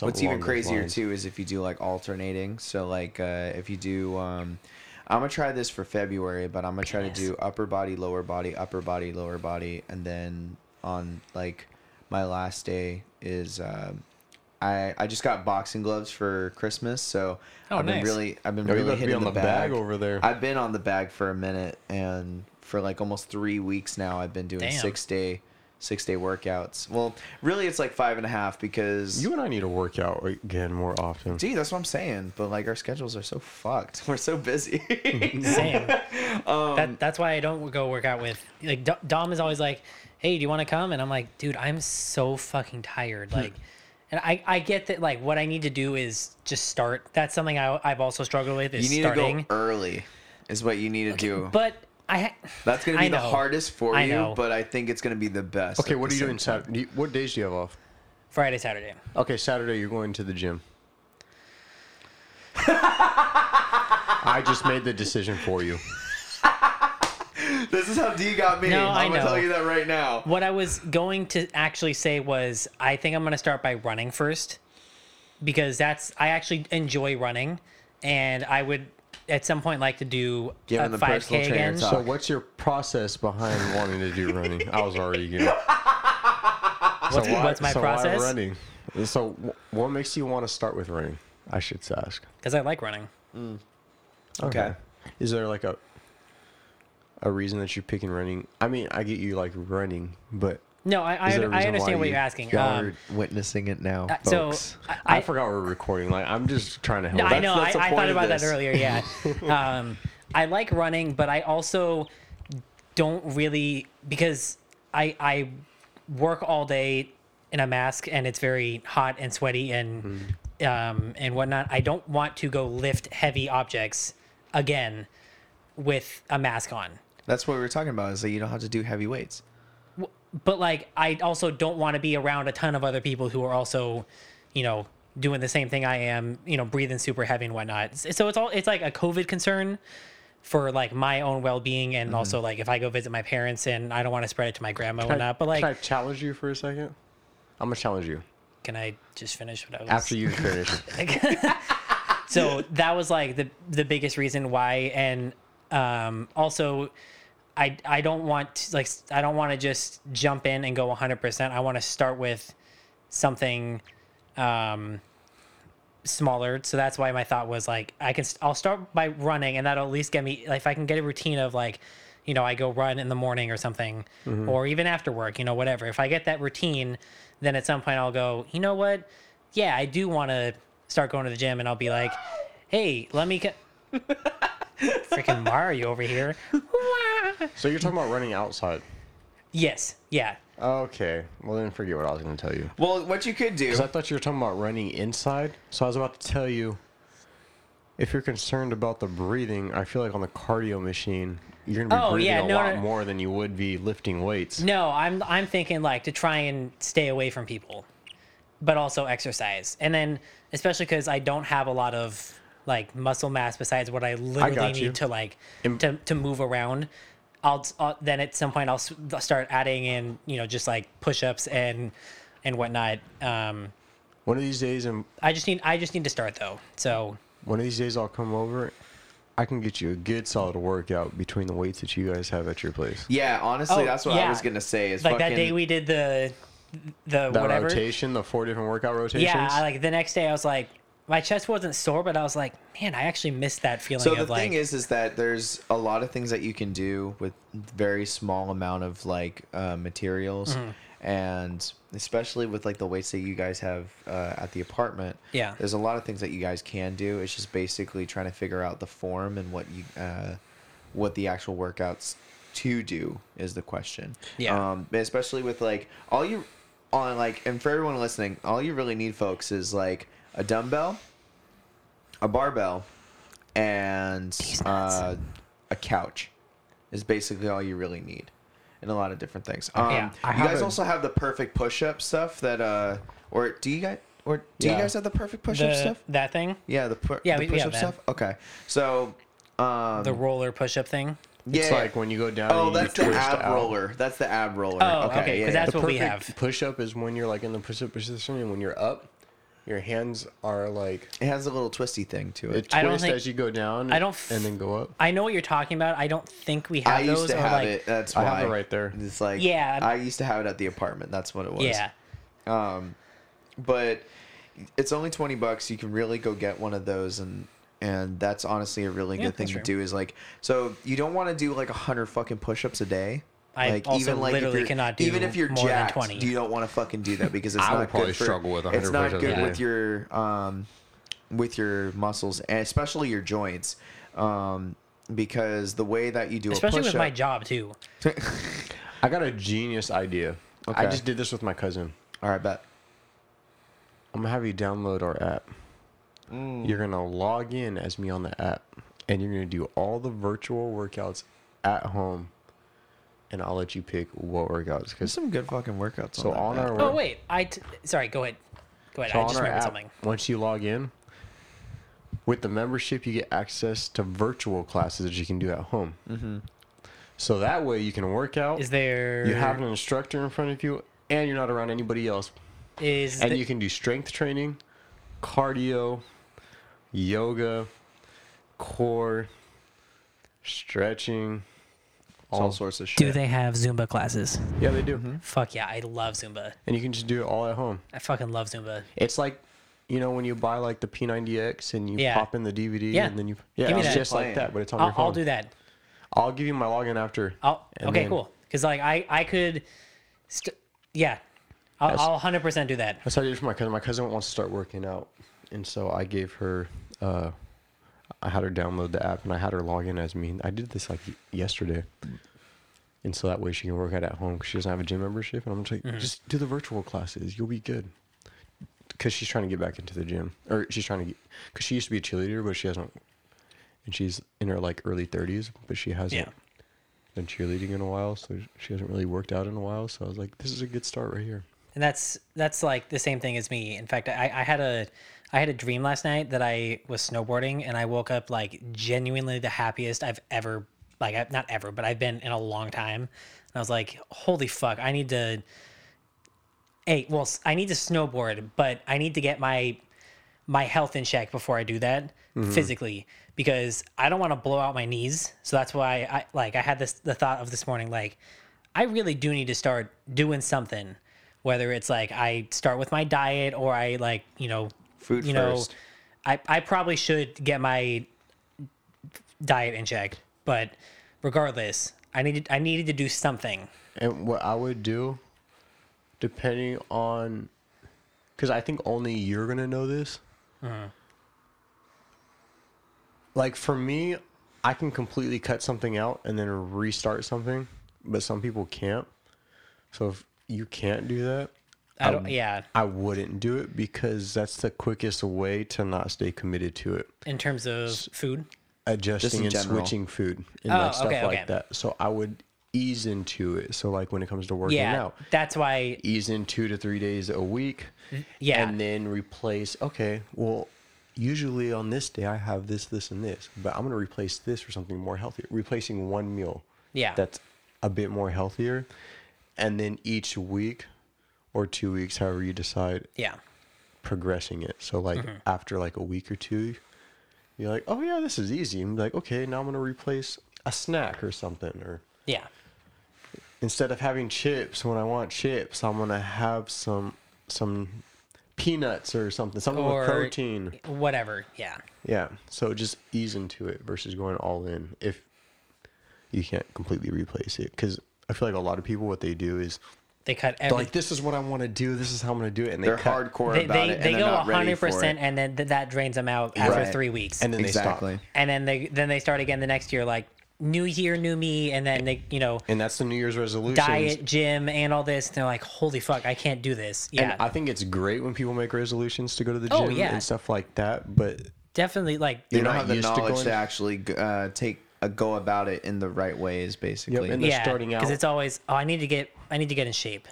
What's even crazier lines. too is if you do like alternating. So like uh, if you do, um, I'm gonna try this for February, but I'm gonna try Yes. to do upper body, lower body, upper body, lower body, and then on like my last day is um, I I just got boxing gloves for Christmas, so Oh, I've been really I've been Oh, you really better be hitting on the, the bag over there. I've been on the bag for a minute, and for like almost three weeks now, I've been doing Damn. six day six day workouts. Well, really, it's like five and a half because You and I need to work out again more often. Gee, that's what I'm saying. But like our schedules are so fucked. We're so busy. Same. Um, that, that's why I don't go work out with like Do- Dom is always like, "Hey, do you want to come?" And I'm like, "Dude, I'm so fucking tired." Like, and I I get that like what I need to do is just start. That's something I I've also struggled with is you need starting. to go early. Is what you need to do. But I ha- that's gonna be I the know. hardest for I you. know. But I think it's gonna be the best. Okay, at what the are you same doing time. Saturday? What days do you have off? Friday, Saturday. Okay, Saturday you're going to the gym. I just made the decision for you. This is how D got me. No, I I'm gonna know. tell you that right now. What I was going to actually say was I think I'm going to start by running first because that's I actually enjoy running and I would at some point like to do Give a the 5k trainer again. talk. So what's your process behind wanting to do running? I was already good. What's- what's my so process? Why running? So wh- what makes you want to start with running? I should ask. Cuz I like running. Mm. Okay. Is there like a a reason that you're picking running? I mean, I get you like running, but No, I I, Is there a I reason understand what you- you're asking. Y'all Um, are witnessing it now, uh, so folks. I, I, I, forgot we're recording. Like I'm just trying to help. No, I know. I, that's the I thought of about that earlier. Yeah. um, I like running, but I also don't really because I I work all day in a mask and it's very hot and sweaty and um, and whatnot. I don't want to go lift heavy objects again with a mask on. That's what we were talking about. Is that you don't have to do heavy weights. But like, I also don't want to be around a ton of other people who are also, you know, doing the same thing I am. You know, breathing super heavy and whatnot. So it's all it's like a COVID concern for like my own well being and also like if I go visit my parents and I don't want to spread it to my grandma and Can I, whatnot. But like, can I challenge you for a second? I'm gonna challenge you can I just finish what I was after you finish. so that was like the the biggest reason why and um also i i don't want to, like i don't want to just jump in and go 100% i want to start with something um smaller. So that's why my thought was like i can i'll start by running and that'll at least get me like if i can get a routine of like you know i go run in the morning or something or even after work you know whatever. If i get that routine then at some point i'll go you know what? Yeah i do want to start going to the gym and i'll be like hey let me freaking mario over here so you're talking about running outside? yes yeah Okay. Well then, forget what I was gonna tell you. Well, what you could do. Because I thought you were talking about running inside. So I was about to tell you, if you're concerned about the breathing, I feel like on the cardio machine, you're gonna be Oh, breathing yeah, a lot no. more than you would be lifting weights. No, I'm I'm thinking like to try and stay away from people, but also exercise, and then especially because I don't have a lot of like muscle mass besides what I literally got need you. to like Im- to to move around. I'll, I'll then at some point I'll start adding in you know just like push-ups and and whatnot. Um, One of these days, and I just need I just need to start though. So one of these days, I'll come over. I can get you a good solid workout between the weights that you guys have at your place. yeah, honestly, Oh, that's what I was gonna say. Is like fucking, that day we did the the That whatever. rotation, the four different workout rotations. Yeah, I, like the next day I was like, my chest wasn't sore, but I was like, man, I actually missed that feeling So the like, thing is, is that there's a lot of things that you can do with very small amount of like uh, materials, Mm-hmm. and especially with like the weights that you guys have uh, at the apartment. Yeah. there's a lot of things that you guys can do. It's just basically trying to figure out the form and what you, uh, what the actual workouts to do is the question. Yeah. Um, especially with like all you on like, and for everyone listening, all you really need, folks, is like a dumbbell, a barbell, and uh, a couch is basically all you really need. and a lot of different things. Um, Yeah. You guys a- also have the perfect push-up stuff that, uh, or do you guys, or do you guys have the perfect push-up The, stuff? that thing, Yeah, the, pu- Yeah, the we- we have push-up stuff. Okay, so um, the roller push-up thing. yeah, It's like when you go down. oh, and you that's the ab out. roller. That's the ab roller. Oh, okay, yeah, 'cause yeah. that's The what we have. Push up is when you're like in the push up position, and when you're up, your hands are like it has a little twisty thing to it. it I don't twist think- as you go down. I don't f- and then go up. I know what you're talking about. I don't think we have I used those. to or have like, it. That's why I have it right there. It's like Yeah. I used to have it at the apartment. That's what it was. Yeah, Um, but it's only twenty bucks. You can really go get one of those, and and that's honestly a really Yeah, good thing that's to fair. do. Is like so you don't want to do like a hundred fucking push-ups a day. I like also even like if literally cannot do even if you're more than jacked, 20. you don't want to fucking do that because it's I would not probably good for, struggle with It's 100 not push-ups good day. with your um with your muscles and especially your joints. Um, because the way that you do especially a with push-up, my job too. I got a genius idea. I just did this with my cousin. All right, bet. I'm gonna have you download our app. Mm. You're gonna log in as me on the app, and you're gonna do all the virtual workouts at home. And I'll let you pick what workouts. There's Because some good fucking workouts. so on, on that our Oh wait, I t- sorry. Go ahead. Go ahead. So I on just our remembered app, something. once you log in, with the membership, you get access to virtual classes that you can do at home. Mm-hmm. So that way you can work out. Is there? you have an instructor in front of you, and you're not around anybody else. is And the- you can do strength training, cardio, yoga, core, stretching. It's all All, sorts of shit. do they have Zumba classes? yeah, they do. Mm-hmm. Fuck yeah, I love Zumba. And you can just do it all at home. I fucking love Zumba. It's like, you know, when you buy like the P90X and you Yeah. pop in the DVD Yeah. and then you yeah, Give me it's that. just like that, but it's on I'll, your phone. I'll do that. I'll give you my login after. I'll, okay, then- cool. Because like I I could, st- yeah, I'll, I'll 100% do that. That's what I did for my cousin. My cousin wants to start working out, and so I gave her. Uh, I had her download the app, and I had her log in as me. I did this like yesterday, and so that way she can work out at home because she doesn't have a gym membership. And I'm just like, mm. just do the virtual classes. You'll be good. Because she's trying to get back into the gym, or she's trying to get. Because she used to be a cheerleader, but she hasn't. And she's in her like early 30s, but she hasn't Yeah. been cheerleading in a while, so she hasn't really worked out in a while. So I was like, this is a good start right here. And that's that's like the same thing as me. In fact, I, I had a I had a dream last night that I was snowboarding and I woke up like genuinely the happiest I've ever like not ever, but I've been in a long time. And I was like, holy fuck, I need to Hey, well, I need to snowboard, but I need to get my my health in check before I do that mm-hmm. physically because I don't want to blow out my knees. So that's why I like I had this the thought of this morning like I really do need to start doing something whether it's like I start with my diet or I like, you know, Food you know. I I probably should get my diet in check, but regardless, I needed I needed to do something. And what I would do, depending on, because I think only you're gonna know this. Mm-hmm. Like for me, I can completely cut something out and then restart something, but some people can't. So if you can't do that, I don't um, yeah, I wouldn't do it because that's the quickest way to not stay committed to it. in terms of food. Adjusting and general. switching food and Oh, like stuff okay, like okay. that. So I would ease into it. So like when it comes to working Yeah. out, That's why ease in two to three days a week. Mm, yeah. And then replace, okay, well, usually on this day I have this, this, and this, but I'm going to replace this for something more healthier. Replacing one meal Yeah. that's a bit more healthier. And then each week or two weeks, however you decide, yeah. progressing it. So, like, Mm-hmm. after like a week or two, you're like, oh, yeah, this is easy. And be like, okay, now I'm going to replace a snack or something. Or Yeah. instead of having chips when I want chips, I'm gonna have some some peanuts or something, something Or with protein. Whatever. Yeah. Yeah. So just ease into it versus going all in if you can't completely replace it. Because I feel like a lot of people, what they do is They cut they're every like, "This is what I want to do. This is how I'm gonna do it," and they They're cut, hardcore they, about they, it, and they go not ready for 100% and then th- that drains them out after Right. 3 weeks. and then exactly. they stop. and then they then they start again the next year like new year new me and then they you know And that's the New Year's resolution. diet gym and all this and they're like holy fuck i can't do this yeah And I think it's great when people make resolutions to go to the Oh, gym yeah. and stuff like that. But definitely like They You're don't not have the used to knowledge to, actually uh, take Uh, go about it in the right ways, basically. and they're yeah, starting out because it's always oh I need to get I need to get in shape,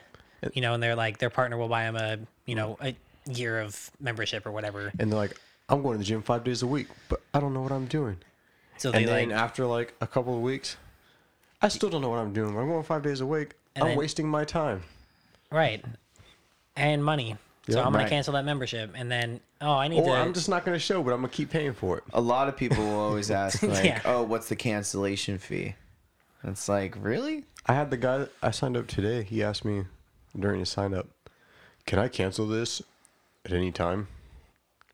you know, and they're like their partner will buy them a you know a year of membership or whatever. and they're like, I'm going to the gym five days a week, but I don't know what I'm doing. So they And then like after like a couple of weeks, I still don't know what I'm doing. I'm going five days a week. I'm then- wasting my time. right, and money. So Yeah, I'm gonna right. cancel that membership, and then oh I need Or to. I'm just not going to show, but I'm going to keep paying for it. a lot of people will always ask like, Yeah. "Oh, what's the cancellation fee?" It's like, really? I had the guy that I signed up today. He asked me during his sign up, "Can I cancel this at any time?"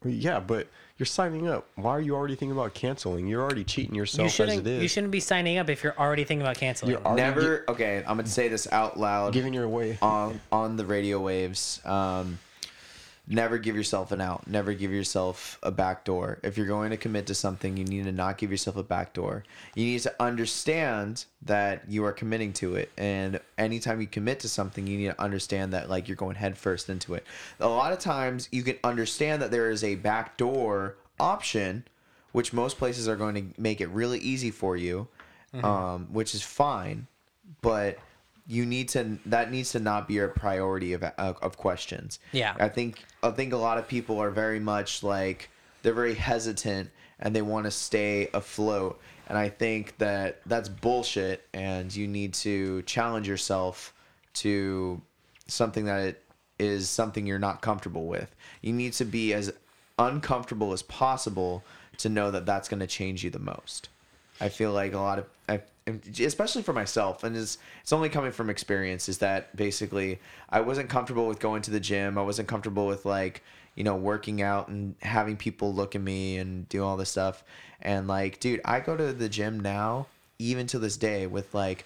Well, yeah, but you're signing up. Why are you already thinking about canceling? You're already cheating you yourself as shouldn't it is. you shouldn't be signing up if you're already thinking about canceling. You're already Never. Okay, I'm gonna say this out loud. giving your way. on on the radio waves. Um, never give yourself an out. Never give yourself a back door. If you're going to commit to something, you need to not give yourself a back door. You need to understand that you are committing to it, and anytime you commit to something, you need to understand that like you're going head first into it. A lot of times, you can understand that there is a back door option, which most places are going to make it really easy for you, um, which is fine, but you need to that needs to not be your priority of of, of questions. Yeah. I think I think a lot of people are very much like they're very hesitant and they want to stay afloat. And I think that that's bullshit and you need to challenge yourself to something that it is something you're not comfortable with. You need to be as uncomfortable as possible to know that that's going to change you the most. I feel like a lot of, I, especially for myself, and it's it's only coming from experience. Is that basically I wasn't comfortable with going to the gym. I wasn't comfortable with like you know working out and having people look at me and do all this stuff. And like, dude, I go to the gym now, even to this day, with like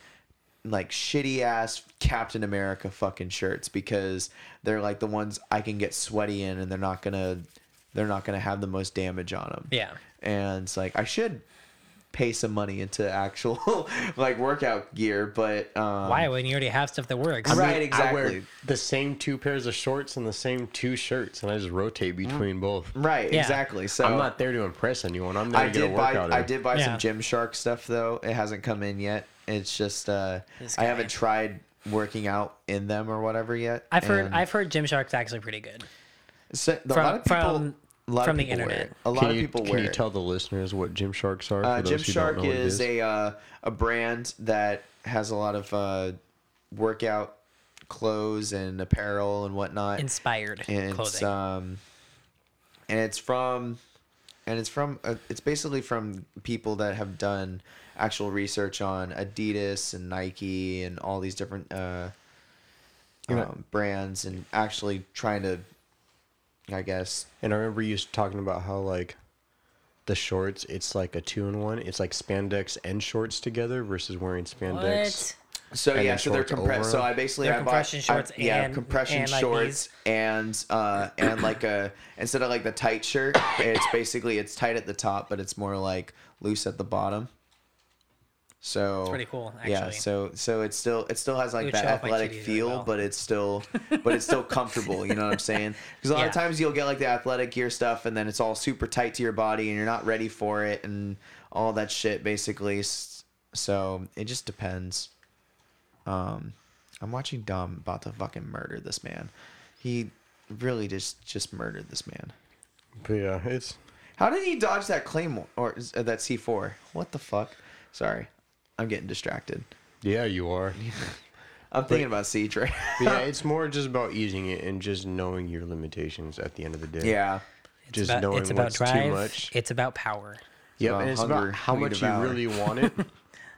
like shitty ass Captain America fucking shirts because they're like the ones I can get sweaty in, and they're not gonna they're not gonna have the most damage on them. Yeah. and it's like I should pay some money into actual like workout gear, but um, Why when you already have stuff that works? Right, I wear exactly. the same two pairs of shorts and the same two shirts, and I just rotate between both. Right, Yeah. exactly. So I'm not there to impress anyone. I'm there I to get a did buy workout I did buy Yeah. some Gymshark stuff though. It hasn't come in yet. It's just uh, I haven't tried working out in them or whatever yet. I've heard I've heard Gymshark's actually pretty good. so, a from- lot of people, from- a lot from of the people wear internet. it. A lot Can of you, people can wear you it. tell the listeners what Gymsharks are? Uh, for those who don't Gymshark know what it is a uh, a brand that has a lot of uh, workout clothes and apparel and whatnot. Inspired and it's clothing. um, and it's from, and it's from uh, it's basically from people that have done actual research on Adidas and Nike and all these different uh, You know- um, brands and actually trying to, I guess, And I remember you talking about how like the shorts, it's like a two in one. It's like spandex and shorts together versus wearing spandex. what? So And yeah, so they're shorts compressed. So? I basically They're I bought compression I- shorts yeah, and- compression and like shorts and uh and like a instead of like the tight shirt, it's basically it's tight at the top, but it's more like loose at the bottom. So pretty cool, Actually. Yeah, so so it still it still has like would that show off my athletic feel, well. but it's still but it's still comfortable. You know what I'm saying? Because a lot Yeah. of times you'll get like the athletic gear stuff, and then it's all super tight to your body, and you're not ready for it, and all that shit basically. So it just depends. Um, I'm watching Dom about to fucking murder this man. He really just just murdered this man. But yeah, it's How did he dodge that claymore or uh, that C4? What the fuck? Sorry, I'm getting distracted. yeah, you are. I'm thinking about C Trey. Yeah, it's more just about using it and just knowing your limitations at the end of the day. yeah. It's just about, knowing it's about what's drive. too much. It's about power. Yep, about and it's hunger, about how we much you really want it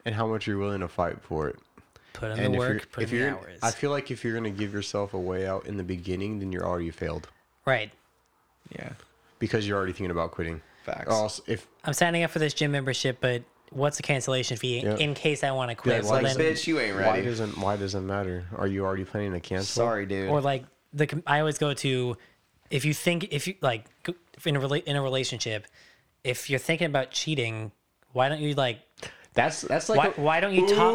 and how much you're willing to fight for it. Put in and the work. Put if in the you're, hours. I feel like if you're gonna give yourself a way out in the beginning, then you're already failed right. Yeah. because you're already thinking about quitting. Facts. Also, if I'm signing up for this gym membership, but what's the cancellation fee Yeah. in case I want to quit? it's well, like, then, bitch, you ain't why ready. doesn't why doesn't matter? Are you already planning to cancel? Sorry, dude. or like the com- I always go to if you think if you like go- in a rela- in a relationship, if you're thinking about cheating, why don't you like That's that's like why, a- why don't you talk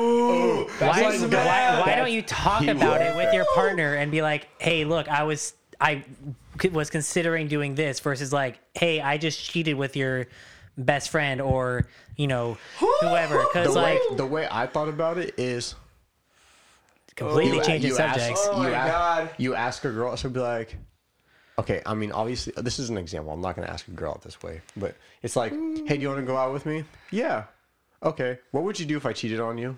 why, like why, why don't you talk He about would. it with your partner and be like hey look i was i c- was considering doing this versus like hey i just cheated with your best friend or you know whoever The because way like the way I thought about it is completely you, changing you ask- subjects. Oh you my ask, God. You ask a girl, so be like, okay. I mean, obviously, this is an example. I'm not gonna ask a girl out this way, but it's like, hey, do you want to go out with me? Yeah. Okay. What would you do if I cheated on you?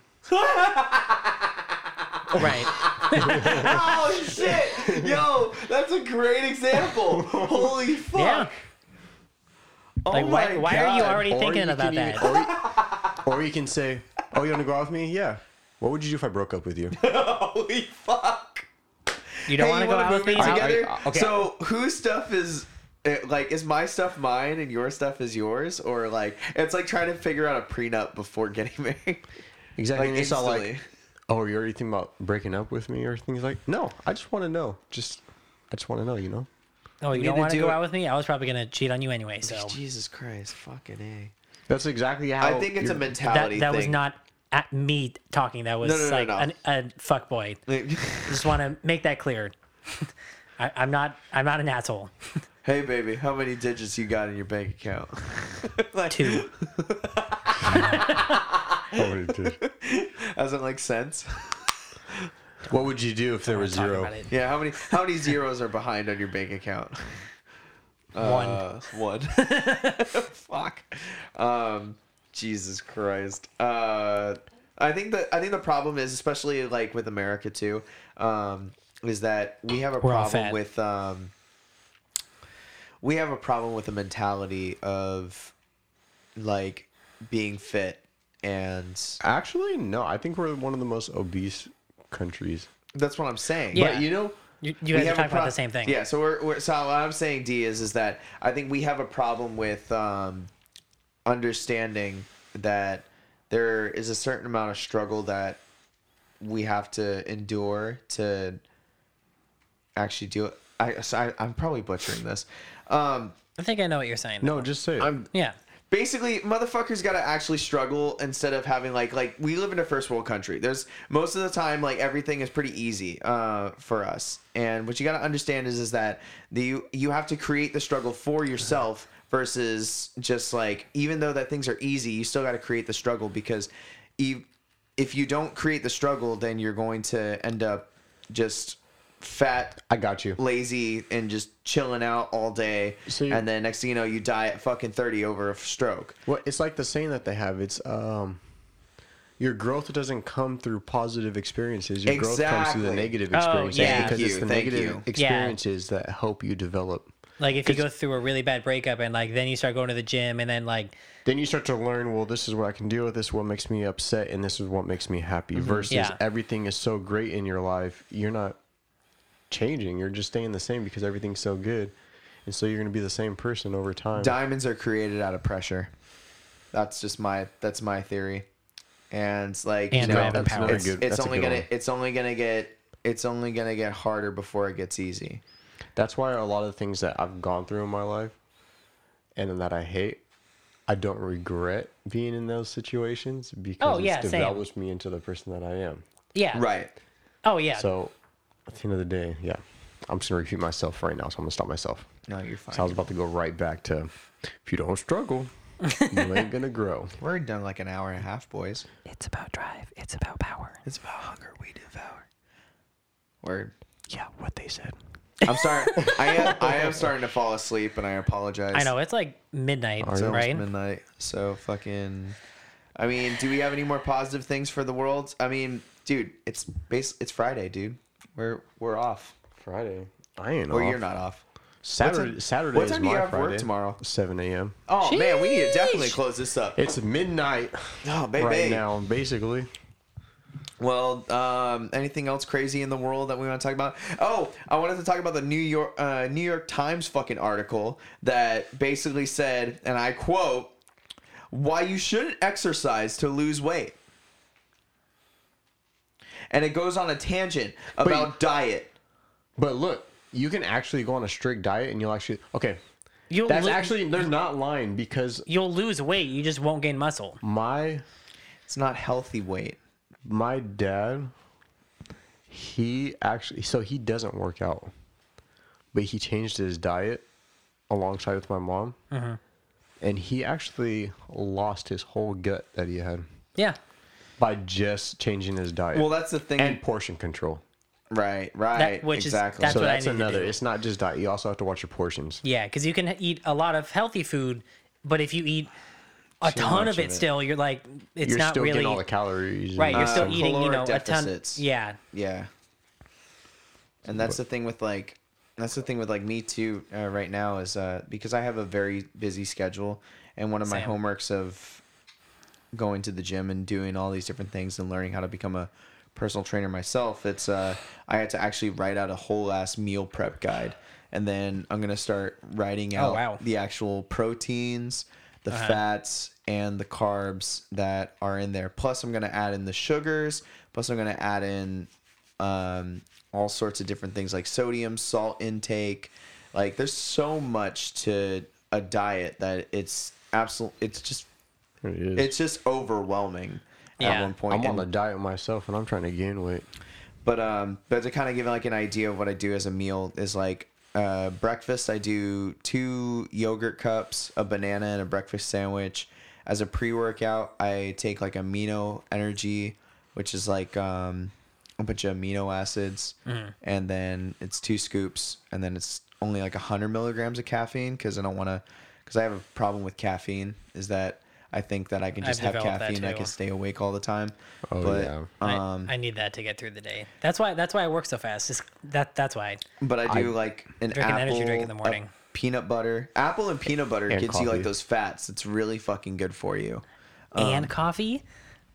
right. oh shit! Yo, that's a great example. Holy fuck! Yeah. Oh Like, why- my why are you already- Or thinking you about that. Even, or, you, or you can say, oh, you want to go out with me? Yeah. What would you do if I broke up with you? Holy fuck! You don't Hey, want to go wanna out with me? in together? I- okay. So whose stuff is eh, like is my stuff mine and your stuff is yours, or like it's like trying to figure out a prenup before getting married? Exactly. Like it's not instantly. like, oh, are you're already thinking about breaking up with me or things like. No, I just want to know. Just, I just want to know. You know. Oh, you need don't want to do go it. out with me? I was probably gonna cheat on you anyway. So Jesus Christ, fucking a. That's exactly how. I think it's a you're- that mentality. that was not at me talking. That was No, no, no, like no. An, a fuck boy. Just want to make that clear. I, I'm not. I'm not an asshole. hey baby, how many digits you got in your bank account? like, Two. Oh, it did. Doesn't make sense. What would you do if there was zero? Yeah, how many how many zeros are behind on your bank account? One. Uh, one. Fuck. Um, Jesus Christ. Uh, I think that I think the problem is, especially like with America too, um, is that we have a We're all problem fat. with um, we have a problem with the mentality of like being fit and Actually, no. I think we're one of the most obese countries. that's what I'm saying. Yeah. But you know, you, you guys are have a talking about the same thing. Yeah, so we're, we're so what I'm saying, D, is is that I think we have a problem with um, understanding that there is a certain amount of struggle that we have to endure to actually do it. I, so I I'm probably butchering this. Um, I think I know what you're saying. no, just say it. I'm Yeah. Basically motherfuckers got to actually struggle instead of having like like we live in a first world country. There's most of the time like everything is pretty easy uh for us. And what you got to understand is is that the you, have to create the struggle for yourself versus just like even though that things are easy you still got to create the struggle because if you don't create the struggle then you're going to end up just fat I got you. lazy and just chilling out all day So you- and then next thing you know you die at fucking 30 over a stroke Well, it's like the saying that they have. It's um, your growth doesn't come through positive experiences. Your growth comes through the Exactly. negative Oh, experiences yeah. because Thank it's the thank negative you. experiences that help you develop. Like if you go through a really bad breakup and like then you start going to the gym and then like Then you start to learn. Well, this is what I can deal with. This is what makes me upset, and this is what makes me happy. Versus Yeah. everything is so great in your life, you're not changing. You're just staying the same because everything's so good, and so you're going to be the same person over time. diamonds are created out of pressure that's just my that's my theory and like And you know, random it's, power. it's, Good- it's that's only gonna one. it's only gonna get it's only gonna get harder before it gets easy That's why a lot of things that I've gone through in my life and that I hate, I don't regret being in those situations because Oh, yeah, it's same. developed me into the person that I am. yeah. right Oh yeah. So at the end of the day, yeah. I'm just gonna repeat myself right now, so I'm gonna stop myself. no you're fine So I was about to go right back to if you don't struggle, you ain't gonna grow. we're done like an hour and a half boys it's about drive. It's about power. it's about hunger we devour word Yeah, what they said. i'm sorry i am i am starting to fall asleep and i apologize I know it's like midnight, It's almost right? midnight. So fucking. I mean, do we have any more positive things for the world? I mean, dude, it's base. It's Friday, dude. We're we're off. Friday. I ain't Or off. you're not off. Saturday. time- Saturday what is time do you my have work Friday. tomorrow? Seven a.m. Oh man, we need to definitely close this up. It's midnight Oh baby. right now, basically. Well, um, anything else crazy in the world that we want to talk about? Oh, I wanted to talk about the New York uh, New York Times fucking article that basically said, and I quote, "Why you shouldn't exercise to lose weight." And it goes on a tangent about diet. But look, you can actually go on a strict diet and you'll actually okay. You'll That's lo- actually they're not lying because you'll lose weight. You just won't gain muscle. my It's not healthy weight. my dad he actually so he doesn't work out. But he changed his diet alongside with my mom. Mm-hmm. and he actually lost his whole gut that he had Yeah. By just changing his diet Well, that's the thing. and portion control. right, right, That- which is- exactly. that's so what I that's need to another. do. It's not just diet. You also have to watch your portions. Yeah, because you can eat a lot of healthy food, but if you eat a ton much of it, of it. still, you're like, it's not. You're not still really getting all the calories. right. You're and- still eating, you caloric know, a ton. deficits. Yeah, Yeah. And that's the thing with like that's the thing with like me too uh, right now is uh because I have a very busy schedule and one of my Same. homeworks of going to the gym and doing all these different things and learning how to become a personal trainer myself it's uh I had to actually write out a whole ass meal prep guide and then I'm going to start writing out Oh, wow. the actual proteins the Uh-huh. fats and the carbs that are in there plus I'm going to add in the sugars plus I'm going to add in um, all sorts of different things like sodium, salt intake. Like there's so much to a diet that it's absolutely It's just It is. it's just overwhelming at Yeah. one point. I'm on And- a diet myself, and I'm trying to gain weight. but um, but to kind of give like an idea of what I do as a meal is like uh, breakfast. I do two yogurt cups, a banana, and a breakfast sandwich. As a pre-workout, I take like amino energy, which is like um, a bunch of amino acids, and then it's two scoops, and then it's only like hundred milligrams of caffeine because I don't want to, because I have a problem with caffeine. Is that I think that I can I've just have caffeine, I can stay awake all the time. Oh, but, yeah. Um, I, I need that to get through the day. That's why. That's why I work so fast. Just that. That's why. But I do I like an drink an energy drink in the a morning. peanut butter. Apple and peanut butter And gets you like those fats. It's really fucking good for you. Um, and coffee,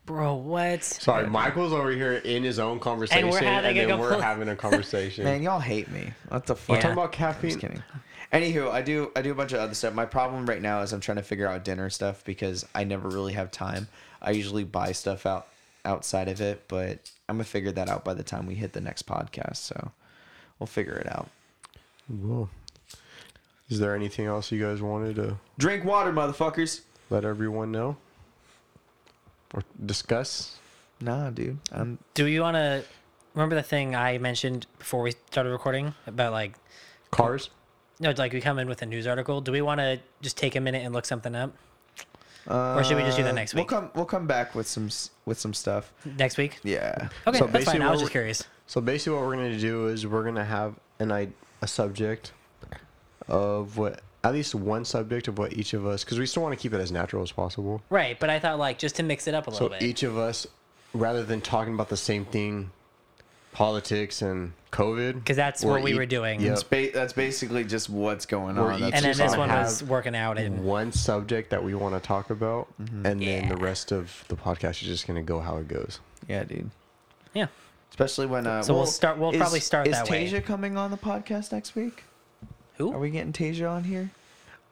bro. What? Sorry, Michael's over here in his own conversation, and, having a then we're having a conversation. Man, y'all hate me. What the fuck? We're Yeah. talking about caffeine. I'm caffeine. just kidding. Anywho, I do I do a bunch of other stuff. My problem right now is I'm trying to figure out dinner stuff because I never really have time. I usually buy stuff out outside of it, but I'm gonna figure that out by the time we hit the next podcast. So we'll figure it out. Well, is there anything else you guys wanted to Drink water, motherfuckers. let everyone know or discuss? Nah, dude. I'm Do you want to remember the thing I mentioned before we started recording about like Cars? No, like we come in with a news article? Do we want to just take a minute and look something up Or should we just do that Uh, next We'll come we'll come back with some with some stuff. next week? Yeah. Okay, So that's fine. basically I was just curious. So basically, what we're gonna do is we're gonna have an I a subject of what at least one subject of what each of us because we still want to keep it as natural as possible. Right, but I thought like just to mix it up a So little bit. each of us, rather than talking about the same thing, politics and COVID, because that's what we ea- were doing. Yep. That's, ba- that's basically just what's going We're on. each That's And then just this gonna one was working out and one subject that we want to talk about, Mm-hmm. and then the rest of the podcast is just gonna go how it goes. yeah, dude. yeah. Especially when uh, So we'll well, start- we'll is- probably start is that way. Tasia coming on the podcast next week? Who? Are we getting Tasia on here?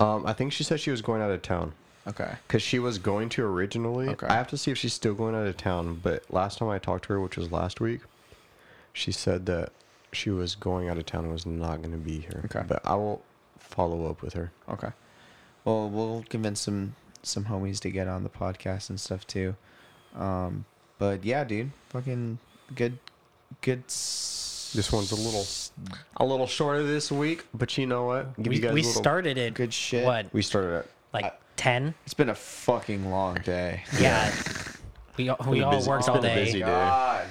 Um, I think she said she was going out of town. Okay. Because she was going to originally. Okay. I have to see if she's still going out of town. But last time I talked to her, which was last week, she said that she was going out of town and was not going to be here. Okay. But I will follow up with her. Okay. Well, we'll convince some some homies to get on the podcast and stuff too. Um, but yeah, dude, fucking good, good. s- This one's a little a little shorter this week, but you know what? Give we you guys we a started it. good shit. What? We started at Like ten? It's been a fucking long day. Yeah. we all, we all busy- worked all day. busy day. God.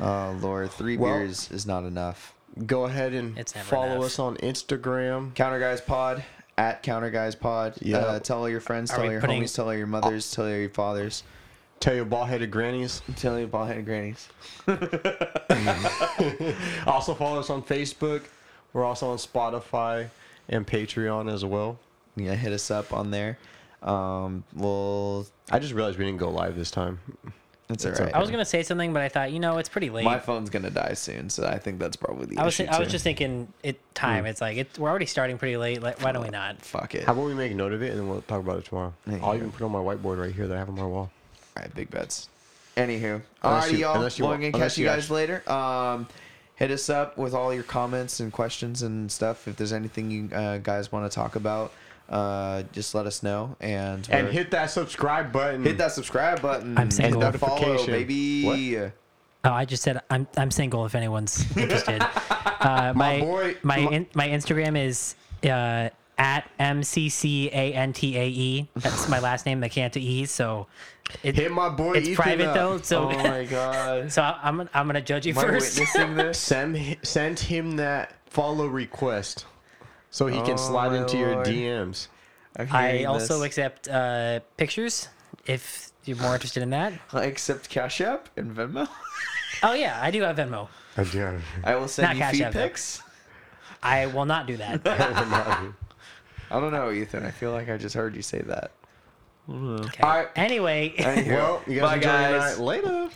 Oh lord, three Well- beers is not enough. go ahead and It's never follow enough. us on Instagram. Counter Guys Pod at Counter Guys Pod. Yeah. Uh, tell all your friends, Are tell we all your putting- homies, tell all your mothers, tell all your fathers, Tell your bald headed grannies. tell your bald headed grannies. Also follow us on Facebook. We're also on Spotify and Patreon as well. Yeah, hit us up on there. Um, well, I just realized we didn't go live this time. It's It's alright. I was gonna say something, but I thought you know it's pretty late. My phone's gonna die soon, so I think that's probably the I was issue. I was too. just thinking it time. It's like it, we're already starting pretty late. Like, why don't we not? fuck it. How All about we make a note of it and then we'll talk about it tomorrow? There you I'll go. even put it on my whiteboard right here that I have on my wall. right, big bets. Anywho, Unless alrighty, you- y'all. unless you Well, want- I'm gonna unless catch you you guys actually- later. Um, hit us up with all your comments and questions and stuff. If there's anything you uh, guys want to talk about, uh, just let us know. And And hit that subscribe button. hit that subscribe button I'm and single. that follow, Notification. baby. Oh, I just said I'm I'm single. If anyone's interested, uh, my boy- my my- in, my Instagram is uh, at M C C A N T A E. That's my last name. I E, so it, Hit my boy it's Ethan private up. though. So Oh my god. so I- I'm I'm gonna judge you Am I first. witnessing this? Send send him that follow request so he Oh, can slide my into your Lord. DMs. I'm I also this. accept uh, pictures if you're more interested in that. I accept Cash App and Venmo. Oh yeah, I do have Venmo. I do. I will send Not you Cash feed App, though. pics. I will not do that. I don't know, Ethan. I feel like I just heard you say that. Okay. All right. Anyway. Anywho, well, you guys bye enjoy your night. Later.